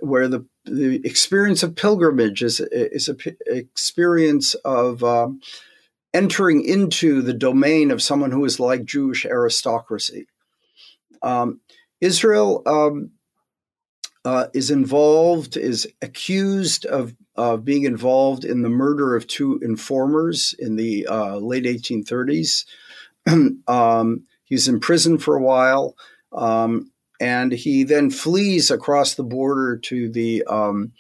where the the experience of pilgrimage is is an experience of um, entering into the domain of someone who is like Jewish aristocracy. Um, Israel um, uh, is involved, is accused of uh, being involved in the murder of two informers in the uh, late 1830s. um, he's in prison for a while, um, and he then flees across the border to the um,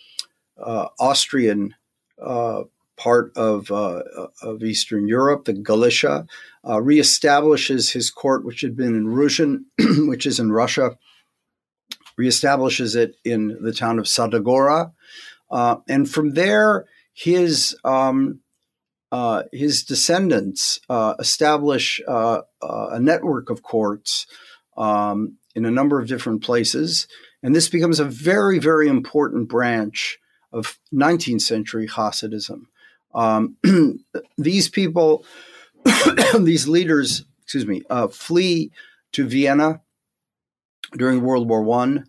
uh, Austrian uh, part of, uh, of Eastern Europe, the Galicia, reestablishes his court, which had been in Ruzhin, which is in Russia reestablishes it in the town of Sadagora. Uh, and from there, his um, uh, his descendants uh, establish uh, uh, a network of courts um, in a number of different places, and this becomes a very, very important branch of 19th century Hasidism. Um, these people, these leaders, excuse me, uh, flee to Vienna during World War One.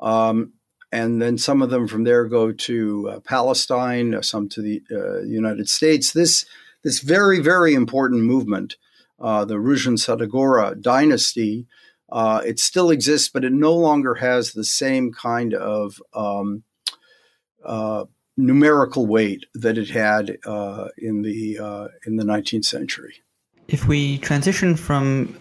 Um, and then some of them from there go to uh, Palestine, uh, some to the uh, United States. This this very very important movement, uh, the Ruzhin Sadagora dynasty, uh, it still exists, but it no longer has the same kind of um, uh, numerical weight that it had in the in the 19th century. If we transition from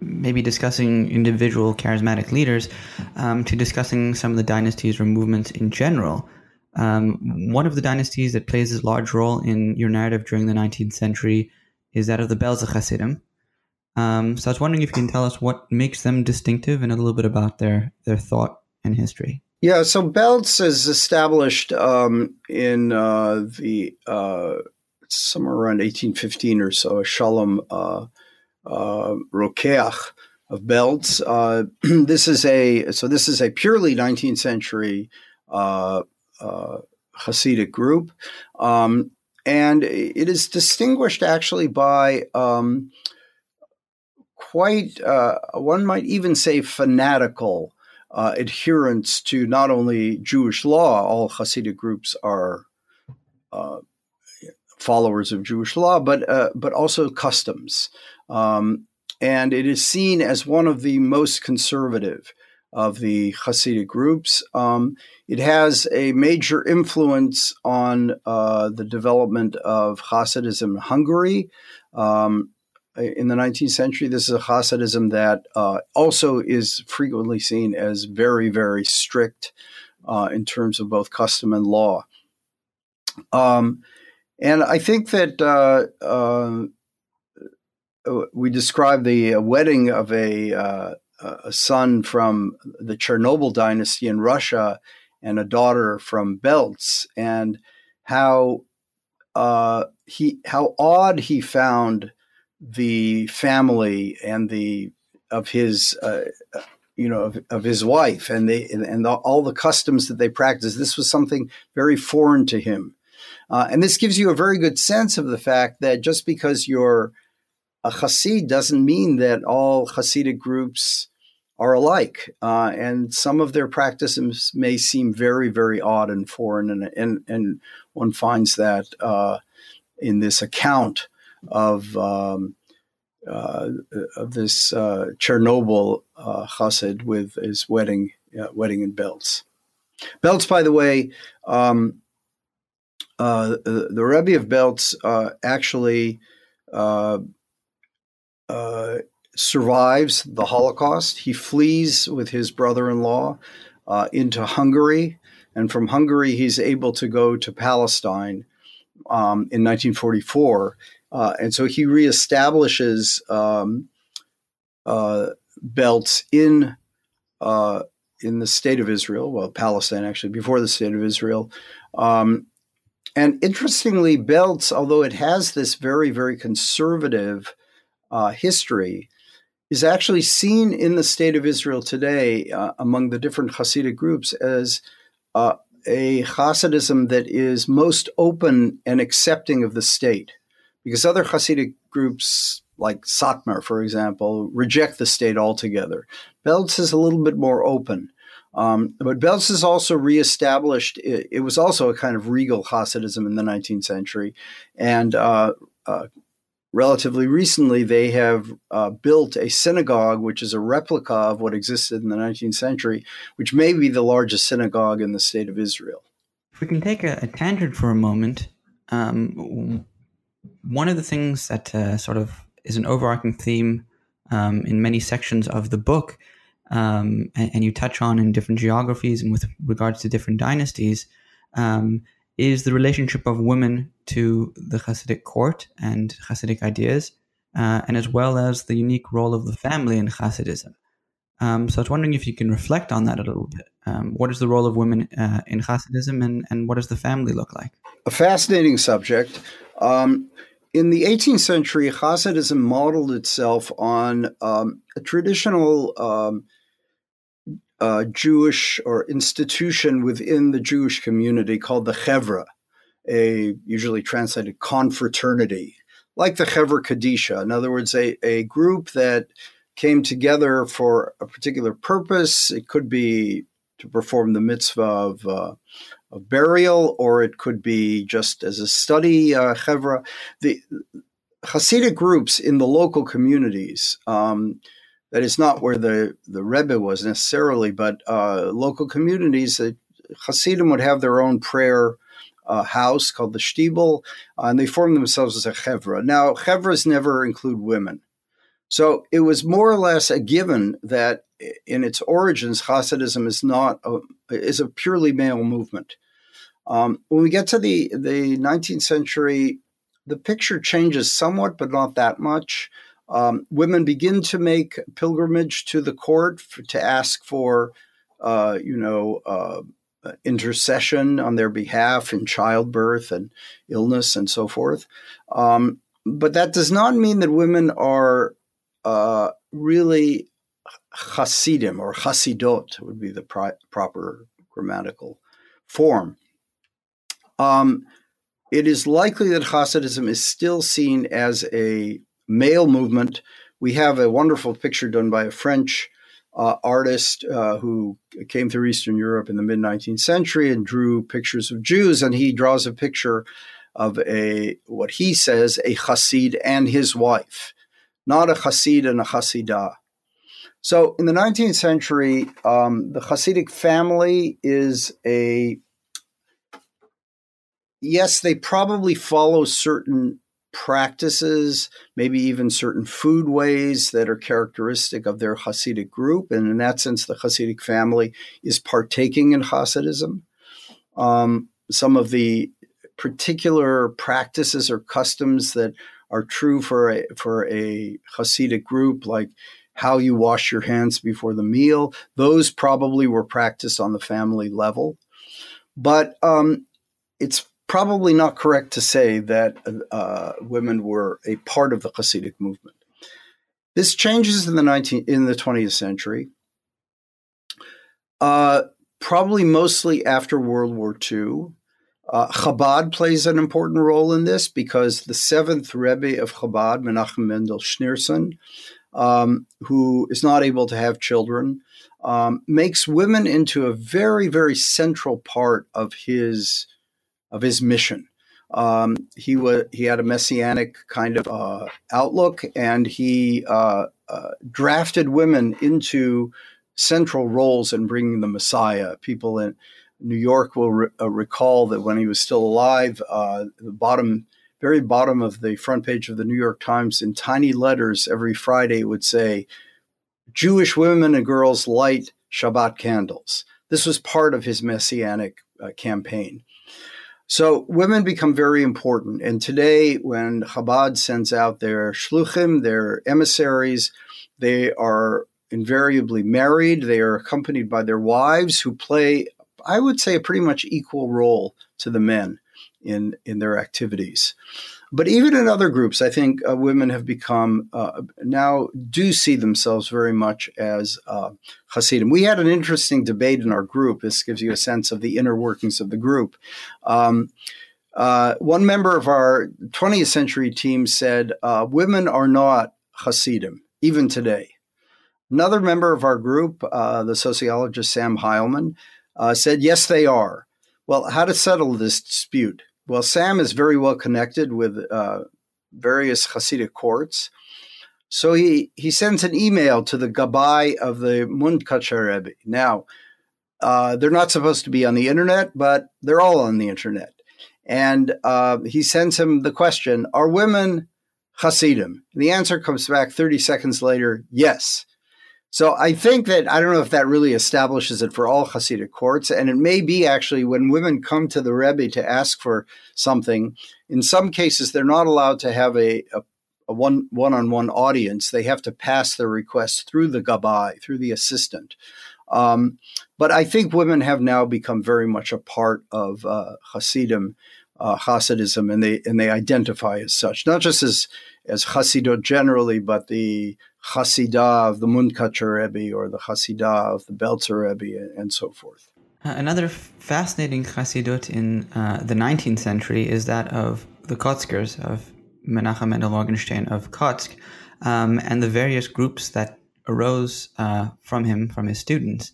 maybe discussing individual charismatic leaders um, to discussing some of the dynasties or movements in general. Um, one of the dynasties that plays a large role in your narrative during the 19th century is that of the Belzer Hasidim. Um, so I was wondering if you can tell us what makes them distinctive and a little bit about their their thought and history. Yeah, so Belz is established um, in uh, the uh, somewhere around 1815 or so. Shalom uh, uh, Rokeach of Belz. Uh, this is a so this is a purely 19th century uh, Hasidic group, um, and it is distinguished actually by. Um, quite, one might even say, fanatical uh, adherence to not only Jewish law, all Hasidic groups are uh, followers of Jewish law, but uh, but also customs, um, and it is seen as one of the most conservative of the Hasidic groups. Um, it has a major influence on uh, the development of Hasidism in Hungary. Um, in the 19th century. This is a Hasidism that uh, also is frequently seen as very, very strict uh, in terms of both custom and law. Um, and I think that uh, uh we describe the wedding of a, uh, a son from the Chernobyl dynasty in Russia and a daughter from Belz, and how uh, he how odd he found the family and the of his uh, you know of, of, his wife and they and, and the, all the customs that they practice this was something very foreign to him uh, and this gives you a very good sense of the fact that just because you're a Hasid doesn't mean that all Hasidic groups are alike. Uh, and some of their practices may seem very, very odd and foreign. And, and, and one finds that uh, in this account of um, uh, of this uh, Chernobyl uh, chassid with his wedding uh, wedding in Belz. Belz, by the way, um, uh, the, the Rebbe of Belz uh, actually survives the Holocaust. He flees with his brother-in-law into Hungary, and from Hungary he's able to go to Palestine um, in 1944 uh, and so he reestablishes um, uh, Belz in uh, in the state of Israel, well, Palestine actually, before the state of Israel. Um, and interestingly, Belz, although it has this very, very conservative uh, history, is actually seen in the state of Israel today uh, among the different Hasidic groups as uh, a Hasidism that is most open and accepting of the state because other Hasidic groups, like Satmar, for example, reject the state altogether. Belz is a little bit more open. Um, but Belz is also reestablished. It, it, was also a kind of regal Hasidism in the 19th century. And uh, uh, relatively recently, they have uh, built a synagogue, which is a replica of what existed in the 19th century, which may be the largest synagogue in the state of Israel. If we can take a, a tangent for a moment, um, one of the things that uh, sort of is an overarching theme um, in many sections of the book, um, and, and, you touch on in different geographies and with regards to different dynasties, um, is the relationship of women to the Hasidic court and Hasidic ideas, uh, and as well as the unique role of the family in Hasidism. Um, so I was wondering if you can reflect on that a little bit. Um, what is the role of women uh, in Hasidism, and, and what does the family look like? A fascinating subject. Um, in the 18th century, Hasidism modeled itself on um, a traditional um, uh, Jewish or institution within the Jewish community called the Chevra, a usually translated confraternity, like the Chevra Kadisha. In other words, a, a group that came together for a particular purpose. It could be to perform the mitzvah of uh, of burial, or it could be just as a study uh, chevra. The Hasidic groups in the local communities. Um, that is not where the, the Rebbe was necessarily, but uh, local communities. Uh, Hasidim would have their own prayer uh, house called the Shtibel, uh, and they form themselves as a chevra. Now, chevras never include women. So it was more or less a given that in its origins, Hasidism is not a, is a purely male movement. Um, when we get to the the 19th century, the picture changes somewhat, but not that much. um, women begin to make pilgrimage to the court for, to ask for, uh, you know, uh, intercession on their behalf in childbirth and illness and so forth. Um, but that does not mean that women are uh, really Hasidim or Hasidot would be the pri- proper grammatical form. Um, it is likely that Hasidism is still seen as a male movement. We have a wonderful picture done by a French uh, artist uh, who came through Eastern Europe in the mid 19th century and drew pictures of Jews. And he draws a picture of a what he says a Hasid and his wife, not a Hasid and a Hasidah. So in the 19th century, um, the Hasidic family is a yes, they probably follow certain practices, maybe even certain food ways that are characteristic of their Hasidic group. And in that sense, the Hasidic family is partaking in Hasidism. Um, some of the particular practices or customs that are true for a, for a Hasidic group, like how you wash your hands before the meal, those probably were practiced on the family level. But um, it's probably not correct to say that uh, women were a part of the Hasidic movement. This changes in the 19 in the 20th century. Uh, probably mostly after World War II. Uh, Chabad plays an important role in this because the seventh Rebbe of Chabad, Menachem Mendel Schneerson, um, who is not able to have children, um, makes women into a very, very central part of his of his mission. Um, he was he had a messianic kind of uh, outlook, and he uh, uh, drafted women into central roles in bringing the Messiah. People in New York will re- uh, recall that when he was still alive, uh, the bottom, very bottom of the front page of the New York Times, in tiny letters every Friday, would say, "Jewish women and girls light Shabbat candles." This was part of his messianic uh, campaign. So women become very important. And today, when Chabad sends out their shluchim, their emissaries, they are invariably married. They are accompanied by their wives who play, I would say, a pretty much equal role to the men in, in their activities. But even in other groups, I think uh, women have become uh, now do see themselves very much as uh, Hasidim. We had an interesting debate in our group. This gives you a sense of the inner workings of the group. Um, uh, one member of our 20th century team said, uh, Women are not Hasidim, even today. Another member of our group, uh, the sociologist Sam Heilman, said, Yes, they are. Well, how to settle this dispute? Well, Sam is very well connected with uh, various Hasidic courts. So he, he sends an email to the Gabai of the Munkacher Rebbe. Now, uh, they're not supposed to be on the internet, but they're all on the internet. And uh, he sends him the question Are women Hasidim? The answer comes back 30 seconds later yes. So I think that I don't know if that really establishes it for all Hasidic courts, and it may be actually when women come to the Rebbe to ask for something. In some cases, they're not allowed to have a, a, a one one on one audience. They have to pass their request through the gabbai, through the assistant. Um, but I think women have now become very much a part of uh, Hasidim, uh, Hasidism, and they and they identify as such, not just as as Hasidot generally, but the Hasidah of the Munkacher Rebbe or the Hasidah of the Belzer Rebbe and so forth. Uh, another fascinating Hasidut in uh, the 19th century is that of the Kotzkers, of Menachem Mendel Morgenstern of Kotsk, um, and the various groups that arose uh, from him, from his students.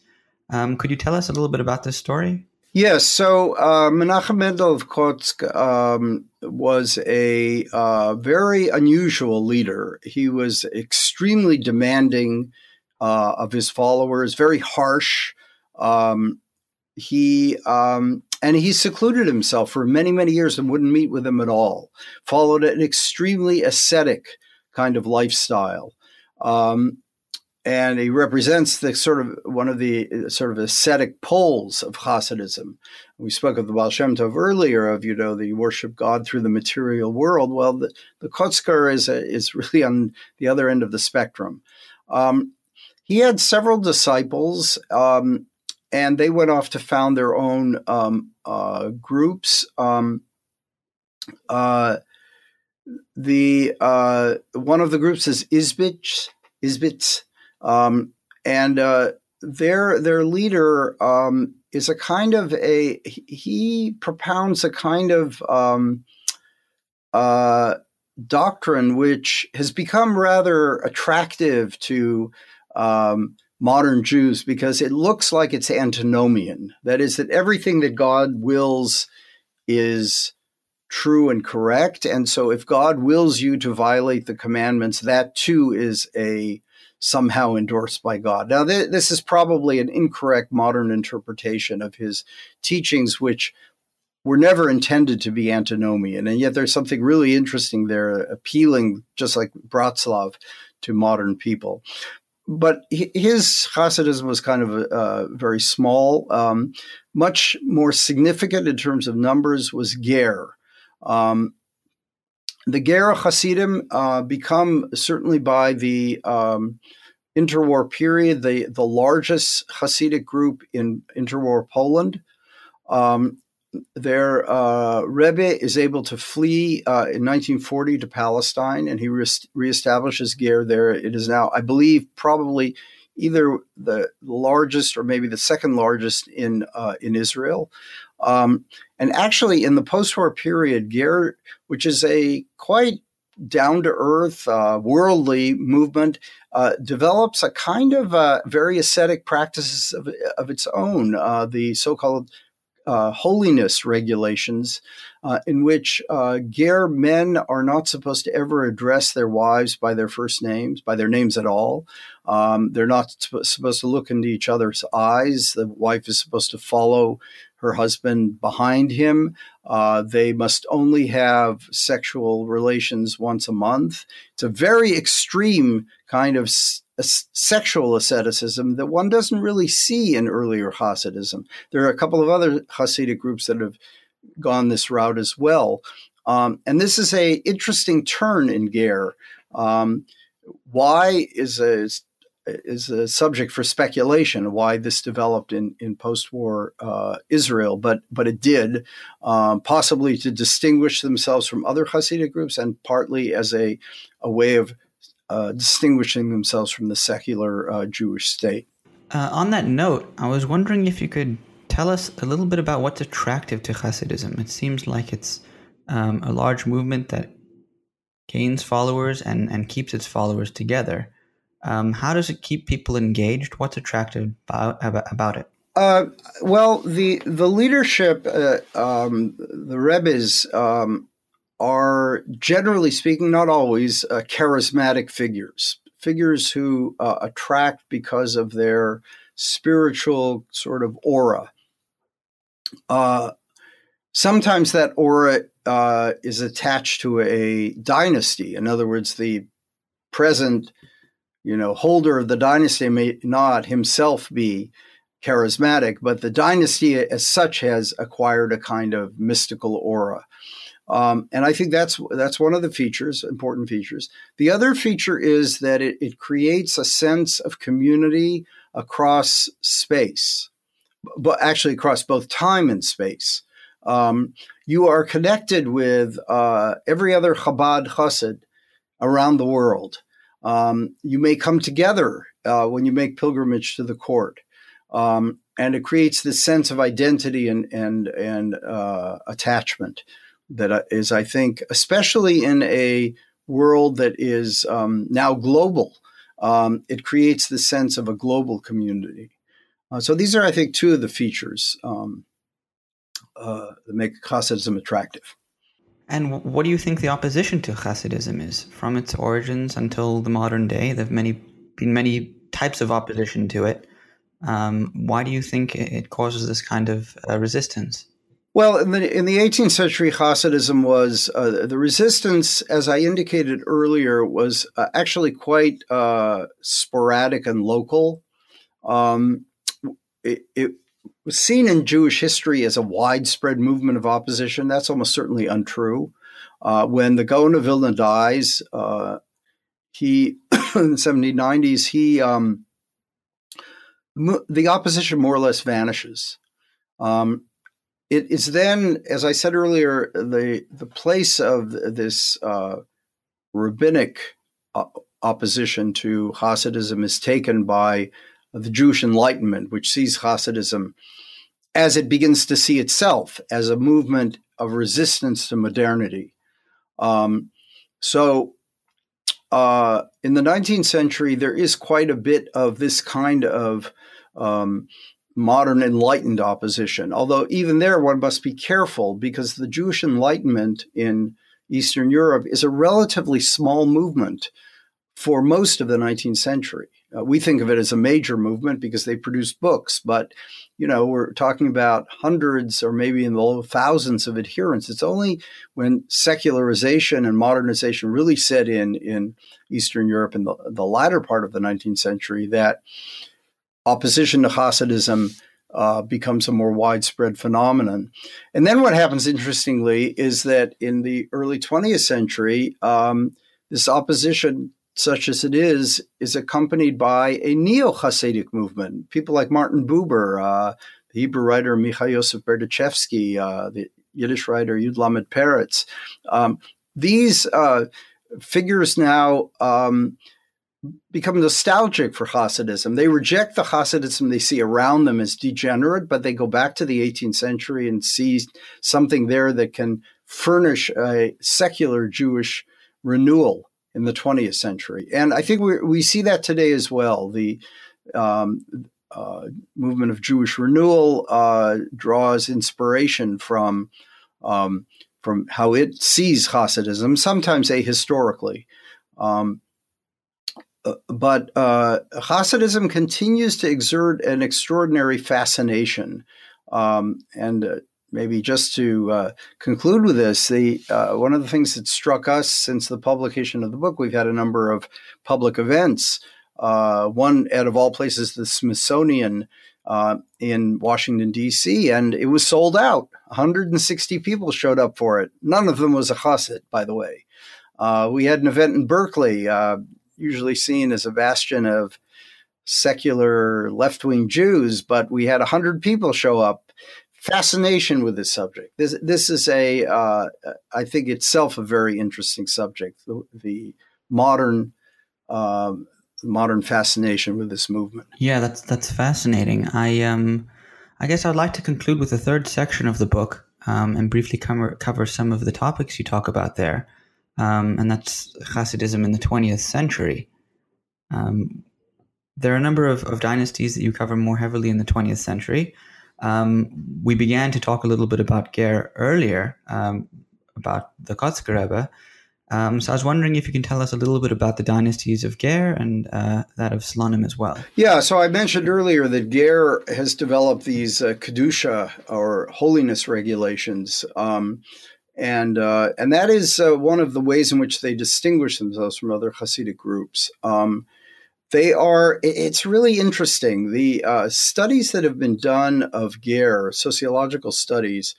Um, could you tell us a little bit about this story? Yes. So uh, Menachem Mendel of Kotsk um, was a uh, very unusual leader. He was extremely demanding uh, of his followers, very harsh. Um, he um, and he secluded himself for many, many years and wouldn't meet with them at all. Followed an extremely ascetic kind of lifestyle. Um, and he represents the sort of one of the sort of ascetic poles of Hasidism. We spoke of the Baal Shem Tov earlier, of you know the worship God through the material world. Well, the, the Kotzker is a, is really on the other end of the spectrum. Um, he had several disciples, um, and they went off to found their own um, uh, groups. Um, uh, the uh, one of the groups is Izbits, Izbits, um, and uh, their their leader um, is a kind of a he propounds a kind of um, uh, doctrine which has become rather attractive to um, modern Jews because it looks like it's antinomian. That is, that everything that God wills is true and correct. And so if God wills you to violate the commandments, that too is a somehow endorsed by God. Now, th- this is probably an incorrect modern interpretation of his teachings, which were never intended to be antinomian. And yet there's something really interesting there, appealing, just like Bratslav, to modern people. But his Hasidism was kind of uh, very small. Um, much more significant in terms of numbers was Ger. Um, the Ger Hasidim uh, become certainly by the um, interwar period the the largest Hasidic group in interwar Poland. Um, their uh, Rebbe is able to flee uh, in 1940 to Palestine, and he re- reestablishes Ger there. It is now, I believe, probably either the largest or maybe the second largest in uh, in Israel. Um, and actually, in the post-war period, Ger, which is a quite down to earth, uh, worldly movement, uh, develops a kind of uh, very ascetic practices of, of its own, uh, the so called uh, holiness regulations, uh, in which uh, men are not supposed to ever address their wives by their first names, by their names at all. Um, they're not sp- supposed to look into each other's eyes. The wife is supposed to follow her husband behind him. Uh, they must only have sexual relations once a month. It's a very extreme kind of sexual asceticism that one doesn't really see in earlier Hasidism. There are a couple of other Hasidic groups that have gone this route as well. Um, and this is a interesting turn in Ger. Um, why is a is a subject for speculation why this developed in, in post-war uh, Israel, but but it did, um, possibly to distinguish themselves from other Hasidic groups, and partly as a a way of uh, distinguishing themselves from the secular uh, Jewish state. Uh, on that note, I was wondering if you could tell us a little bit about what's attractive to Hasidism. It seems like it's um, a large movement that gains followers and, and keeps its followers together. Um, how does it keep people engaged? What's attractive about, about it? Uh, well, the the leadership, uh, um, the Rebbe's, um, are generally speaking, not always, uh, charismatic figures, figures who uh, attract because of their spiritual sort of aura. Uh, sometimes that aura uh, is attached to a dynasty. In other words, the present you know, holder of the dynasty may not himself be charismatic, but the dynasty as such has acquired a kind of mystical aura. Um, and I think that's that's one of the features, important features. The other feature is that it, it creates a sense of community across space, but actually across both time and space. Um, you are connected with uh, every other Chabad Chassid around the world. Um, you may come together uh, when you make pilgrimage to the court. Um, and it creates this sense of identity and, and, and uh, attachment that uh, I think, especially in a world that is um, now global, um, it creates the sense of a global community. Uh, so these are, I think, two of the features um, uh, that make Hasidism attractive. And what do you think the opposition to Hasidism is? From its origins until the modern day, there have many, been many types of opposition to it. Um, why do you think it causes this kind of uh, resistance? Well, in the in the 18th century, Hasidism was uh, the resistance, as I indicated earlier, was uh, actually quite uh, sporadic and local. Um, it, it, was seen in Jewish history as a widespread movement of opposition. That's almost certainly untrue. Uh, when the Gaon of Vilna dies, uh, he in the 1790s, he um, the opposition more or less vanishes. Um, it is then, as I said earlier, the the place of this uh, rabbinic uh, opposition to Hasidism is taken by the Jewish Enlightenment, which sees Hasidism as it begins to see itself as a movement of resistance to modernity. Um, so, uh, in the 19th century, there is quite a bit of this kind of um, modern enlightened opposition. Although, even there, one must be careful because the Jewish Enlightenment in Eastern Europe is a relatively small movement for most of the 19th century. Uh, we think of it as a major movement because they produced books, but you know we're talking about hundreds or maybe in the low thousands of adherents. It's only when secularization and modernization really set in in Eastern Europe in the, the latter part of the 19th century that opposition to Hasidism uh, becomes a more widespread phenomenon. And then what happens, interestingly, is that in the early 20th century, um, this opposition, such as it is, is accompanied by a neo Hasidic movement. People like Martin Buber, uh, the Hebrew writer Micha Yosef Berdichevsky, uh, the Yiddish writer Yud Lamed Peretz. Um, these uh, figures now um, become nostalgic for Hasidism. They reject the Hasidism they see around them as degenerate, but they go back to the 18th century and see something there that can furnish a secular Jewish renewal in the 20th century. And I think we, we see that today as well. The um, uh, movement of Jewish renewal uh, draws inspiration from um, from how it sees Hasidism, sometimes ahistorically. Um, uh, but uh, Hasidism continues to exert an extraordinary fascination. Um, and uh, maybe just to uh, conclude with this, the uh, one of the things that struck us since the publication of the book, we've had a number of public events. Uh, one, out of all places, the Smithsonian in Washington D.C., and it was sold out. 160 people showed up for it. None of them was a chassid, by the way. Uh, we had an event in Berkeley. Uh, usually seen as a bastion of secular left wing Jews, but we had 100 people show up. Fascination with this subject. This, this is a, uh, I think itself a very interesting subject, the, the modern. Um, modern fascination with this movement. Yeah, that's that's fascinating. I um, I guess I'd like to conclude with the third section of the book um, and briefly cover cover some of the topics you talk about there um, and that's Hasidism in the 20th century. Um, there are a number of, of, dynasties that you cover more heavily in the 20th century. Um, we began to talk a little bit about Ger earlier, um, about the Kotzker Rebbe. Um, so I was wondering if you can tell us a little bit about the dynasties of Ger and uh, that of Slonim as well. Yeah, so I mentioned earlier that Ger has developed these uh, kedusha or holiness regulations um, and uh, and that is uh, one of the ways in which they distinguish themselves from other Hasidic groups. Um, they are. It's really interesting. The uh, studies that have been done of Ger, sociological studies,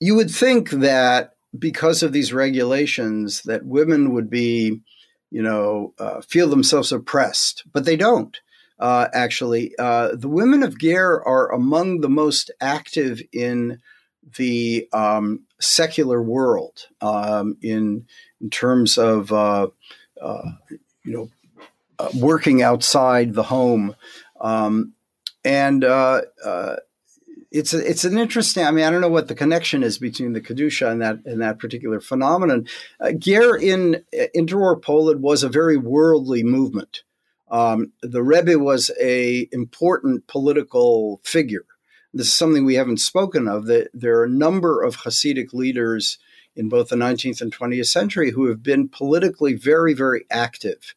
you would think that because of these regulations, that women would be, you know, uh, feel themselves oppressed, but they don't. Uh, actually, uh, the women of Ger are among the most active in the um, secular world um, in in terms of uh, uh, you know uh, working outside the home, um, and uh, uh, it's a, it's an interesting. I mean, I don't know what the connection is between the kedusha and that and that particular phenomenon. Uh, in interwar Poland was a very worldly movement. Um, the Rebbe was a important political figure this is something we haven't spoken of, that there are a number of Hasidic leaders in both the 19th and 20th century who have been politically very, very active.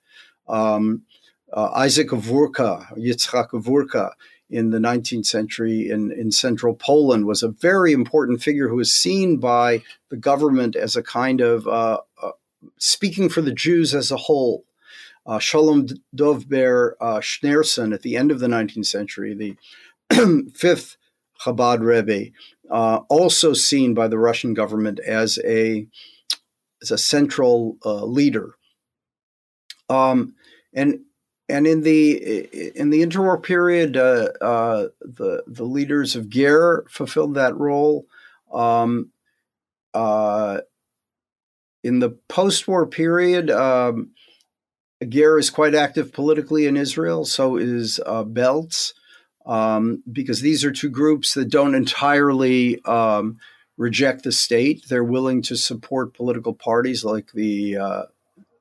Um, uh, Isaac of Vurka, Yitzchak of Vurka, in the 19th century in, in central Poland was a very important figure who was seen by the government as a kind of uh, uh, speaking for the Jews as a whole. Uh, Shalom Dovber uh, Schneerson at the end of the 19th century, the fifth Chabad Rebbe, uh, also seen by the Russian government as a as a central uh, leader. Um, and and in the in the interwar period, uh, uh, the the leaders of Ger fulfilled that role. Um, uh, in the post-war period, um, Ger is quite active politically in Israel. So is uh, Belz, um, because these are two groups that don't entirely um, reject the state. They're willing to support political parties like the uh,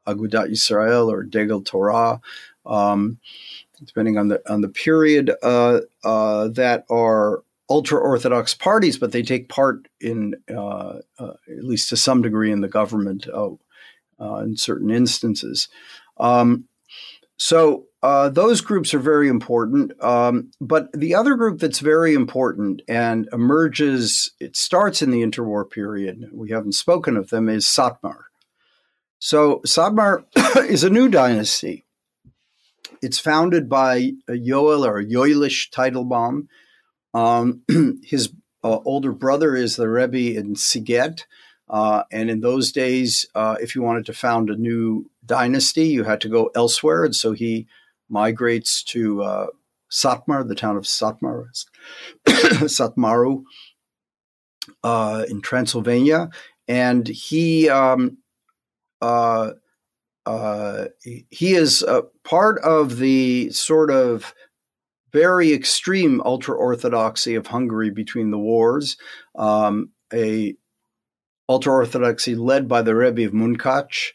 Agudat Yisrael or Degel Torah um, depending on the on the period, uh, uh, that are ultra orthodox parties, but they take part in uh, uh at least to some degree in the government uh, uh, in certain instances. Um, so those groups are very important. Um, but the other group that's very important and emerges, it starts in the interwar period. We haven't spoken of them is Satmar. So Satmar is a new dynasty. It's founded by a Yoel or Yoelish Teitelbaum. Um, his uh, older brother is the Rebbe in Siget. Uh, and in those days, uh, if you wanted to found a new dynasty, you had to go elsewhere. And so he migrates to uh, Satmar, the town of Satmar, Satu Mare uh, in Transylvania. And he um, uh, uh, he is part of the sort of very extreme ultra orthodoxy of Hungary between the wars, um, a ultra orthodoxy led by the Rebbe of Munkacs.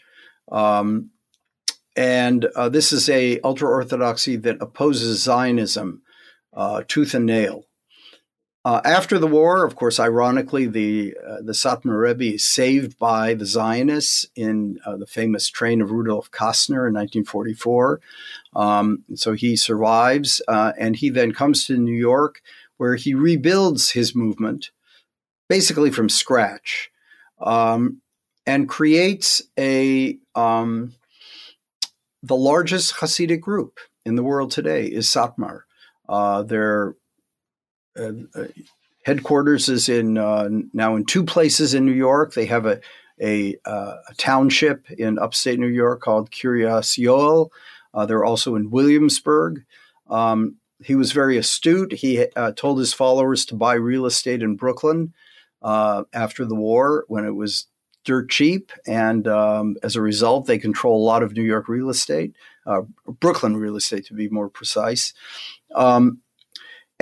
Um, and uh, this is a ultra orthodoxy that opposes Zionism uh, tooth and nail. Uh, after the war, of course, ironically, the uh, the Satmar Rebbe is saved by the Zionists in uh, the famous train of Rudolf Kastner in 1944. Um, so he survives, uh, and he then comes to New York, where he rebuilds his movement, basically from scratch, um, and creates a um, the largest Hasidic group in the world today is Satmar. Uh, they're headquarters is in uh, now in two places in New York. They have a a, uh, a township in upstate New York called Kiryas Yoel. Uh, they're also in Williamsburg. Um, he was very astute. He uh, told his followers to buy real estate in Brooklyn after the war when it was dirt cheap, and um, as a result, they control a lot of New York real estate, Brooklyn real estate to be more precise. Um,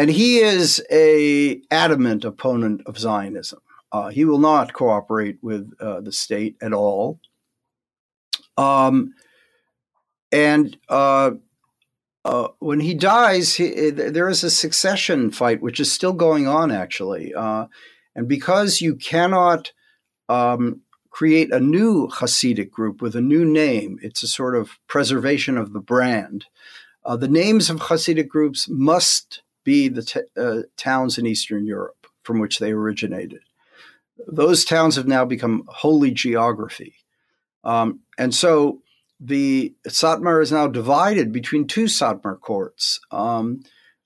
and he is a adamant opponent of Zionism. Uh, he will not cooperate with uh, the state at all. Um, and uh, uh when he dies, he, there is a succession fight, which is still going on, actually. Uh, and because you cannot um, create a new Hasidic group with a new name, it's a sort of preservation of the brand. Uh, the names of Hasidic groups must be the t- uh, towns in Eastern Europe from which they originated. Those towns have now become holy geography. Um, and so the Satmar is now divided between two Satmar courts, um,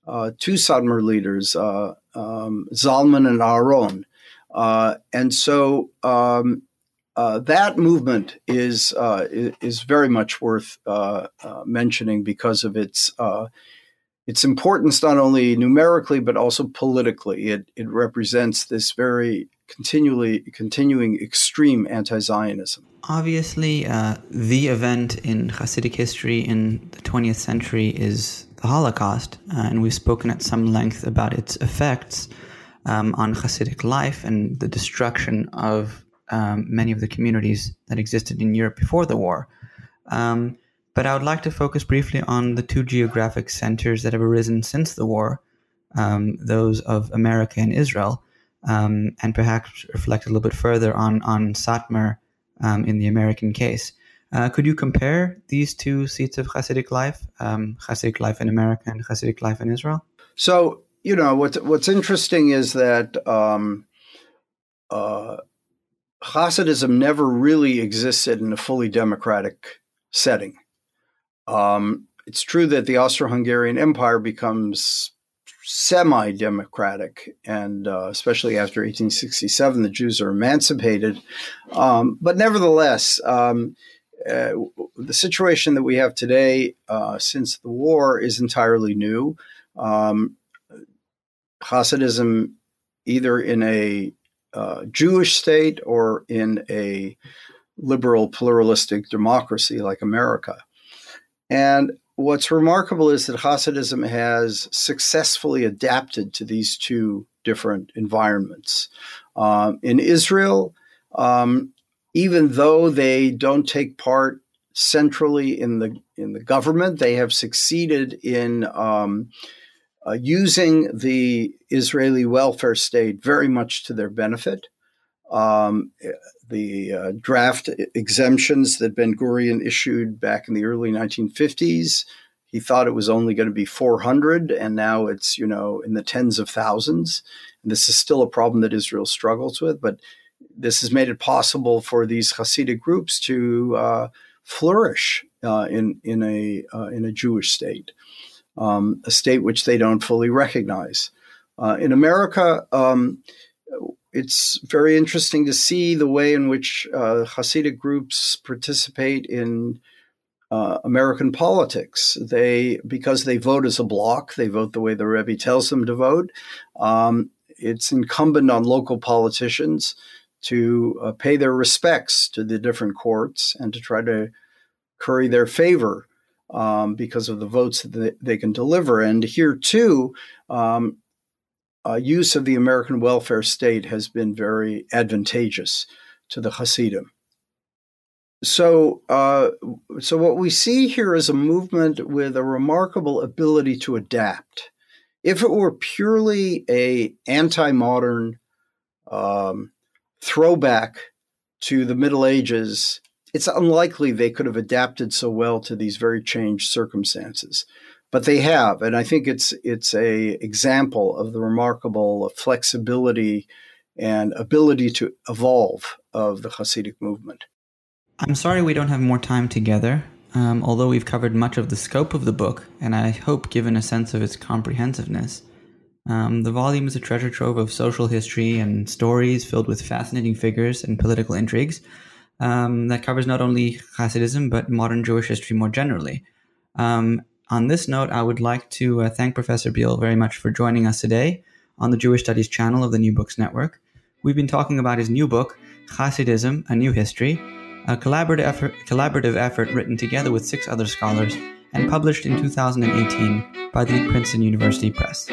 uh, two Satmar leaders, uh, um, Zalman and Aaron. Uh, and so um, uh, that movement is uh, is very much worth uh, mentioning because of its its importance not only numerically but also politically. It it represents this very continually continuing extreme anti-Zionism. Obviously, uh, the event in Hasidic history in the 20th century is the Holocaust, uh, and we've spoken at some length about its effects um, on Hasidic life and the destruction of um, many of the communities that existed in Europe before the war. Um, but I would like to focus briefly on the two geographic centers that have arisen since the war, um, those of America and Israel, um, and perhaps reflect a little bit further on, on Satmar um, in the American case. Uh, could you compare these two seats of Hasidic life, um, Hasidic life in America and Hasidic life in Israel? So you know what's what's interesting is that um, uh, Hasidism never really existed in a fully democratic setting. Um, it's true that the Austro-Hungarian Empire becomes semi-democratic, and uh, especially after 1867, the Jews are emancipated. Um, but nevertheless, um, uh, the situation that we have today uh, since the war is entirely new. Um, Hasidism, either in a uh, Jewish state or in a liberal pluralistic democracy like America. And what's remarkable is that Hasidism has successfully adapted to these two different environments. Um, in Israel, um, even though they don't take part centrally in the in the government, they have succeeded in um, uh, using the Israeli welfare state very much to their benefit. Um, the uh, draft exemptions that Ben Gurion issued back in the early 1950s, he thought it was only going to be 400, and now it's you know in the tens of thousands. And this is still a problem that Israel struggles with, but this has made it possible for these Hasidic groups to uh, flourish uh, in in a uh, in a Jewish state um, a state which they don't fully recognize. Uh, in America, um, it's very interesting to see the way in which uh, Hasidic groups participate in uh, American politics. They because they vote as a bloc, they vote the way the Rebbe tells them to vote. Um, it's incumbent on local politicians to uh, pay their respects to the different courts and to try to curry their favor um, because of the votes that they can deliver. And here, too, um, uh, use of the American welfare state has been very advantageous to the Hasidim. So, uh, so what we see here is a movement with a remarkable ability to adapt. If it were purely a anti-modern um, throwback to the Middle Ages, it's unlikely they could have adapted so well to these very changed circumstances but they have and i think it's it's a example of the remarkable flexibility and ability to evolve of the hasidic movement i'm sorry we don't have more time together um, although we've covered much of the scope of the book and i hope given a sense of its comprehensiveness um, the volume is a treasure trove of social history and stories filled with fascinating figures and political intrigues um, that covers not only Hasidism but modern Jewish history more generally. Um, on this note, I would like to uh, thank Professor Biale very much for joining us today on the Jewish Studies channel of the New Books Network. We've been talking about his new book, Hasidism: A New History, a collaborative effort, collaborative effort written together with six other scholars and published in 2018 by the Princeton University Press.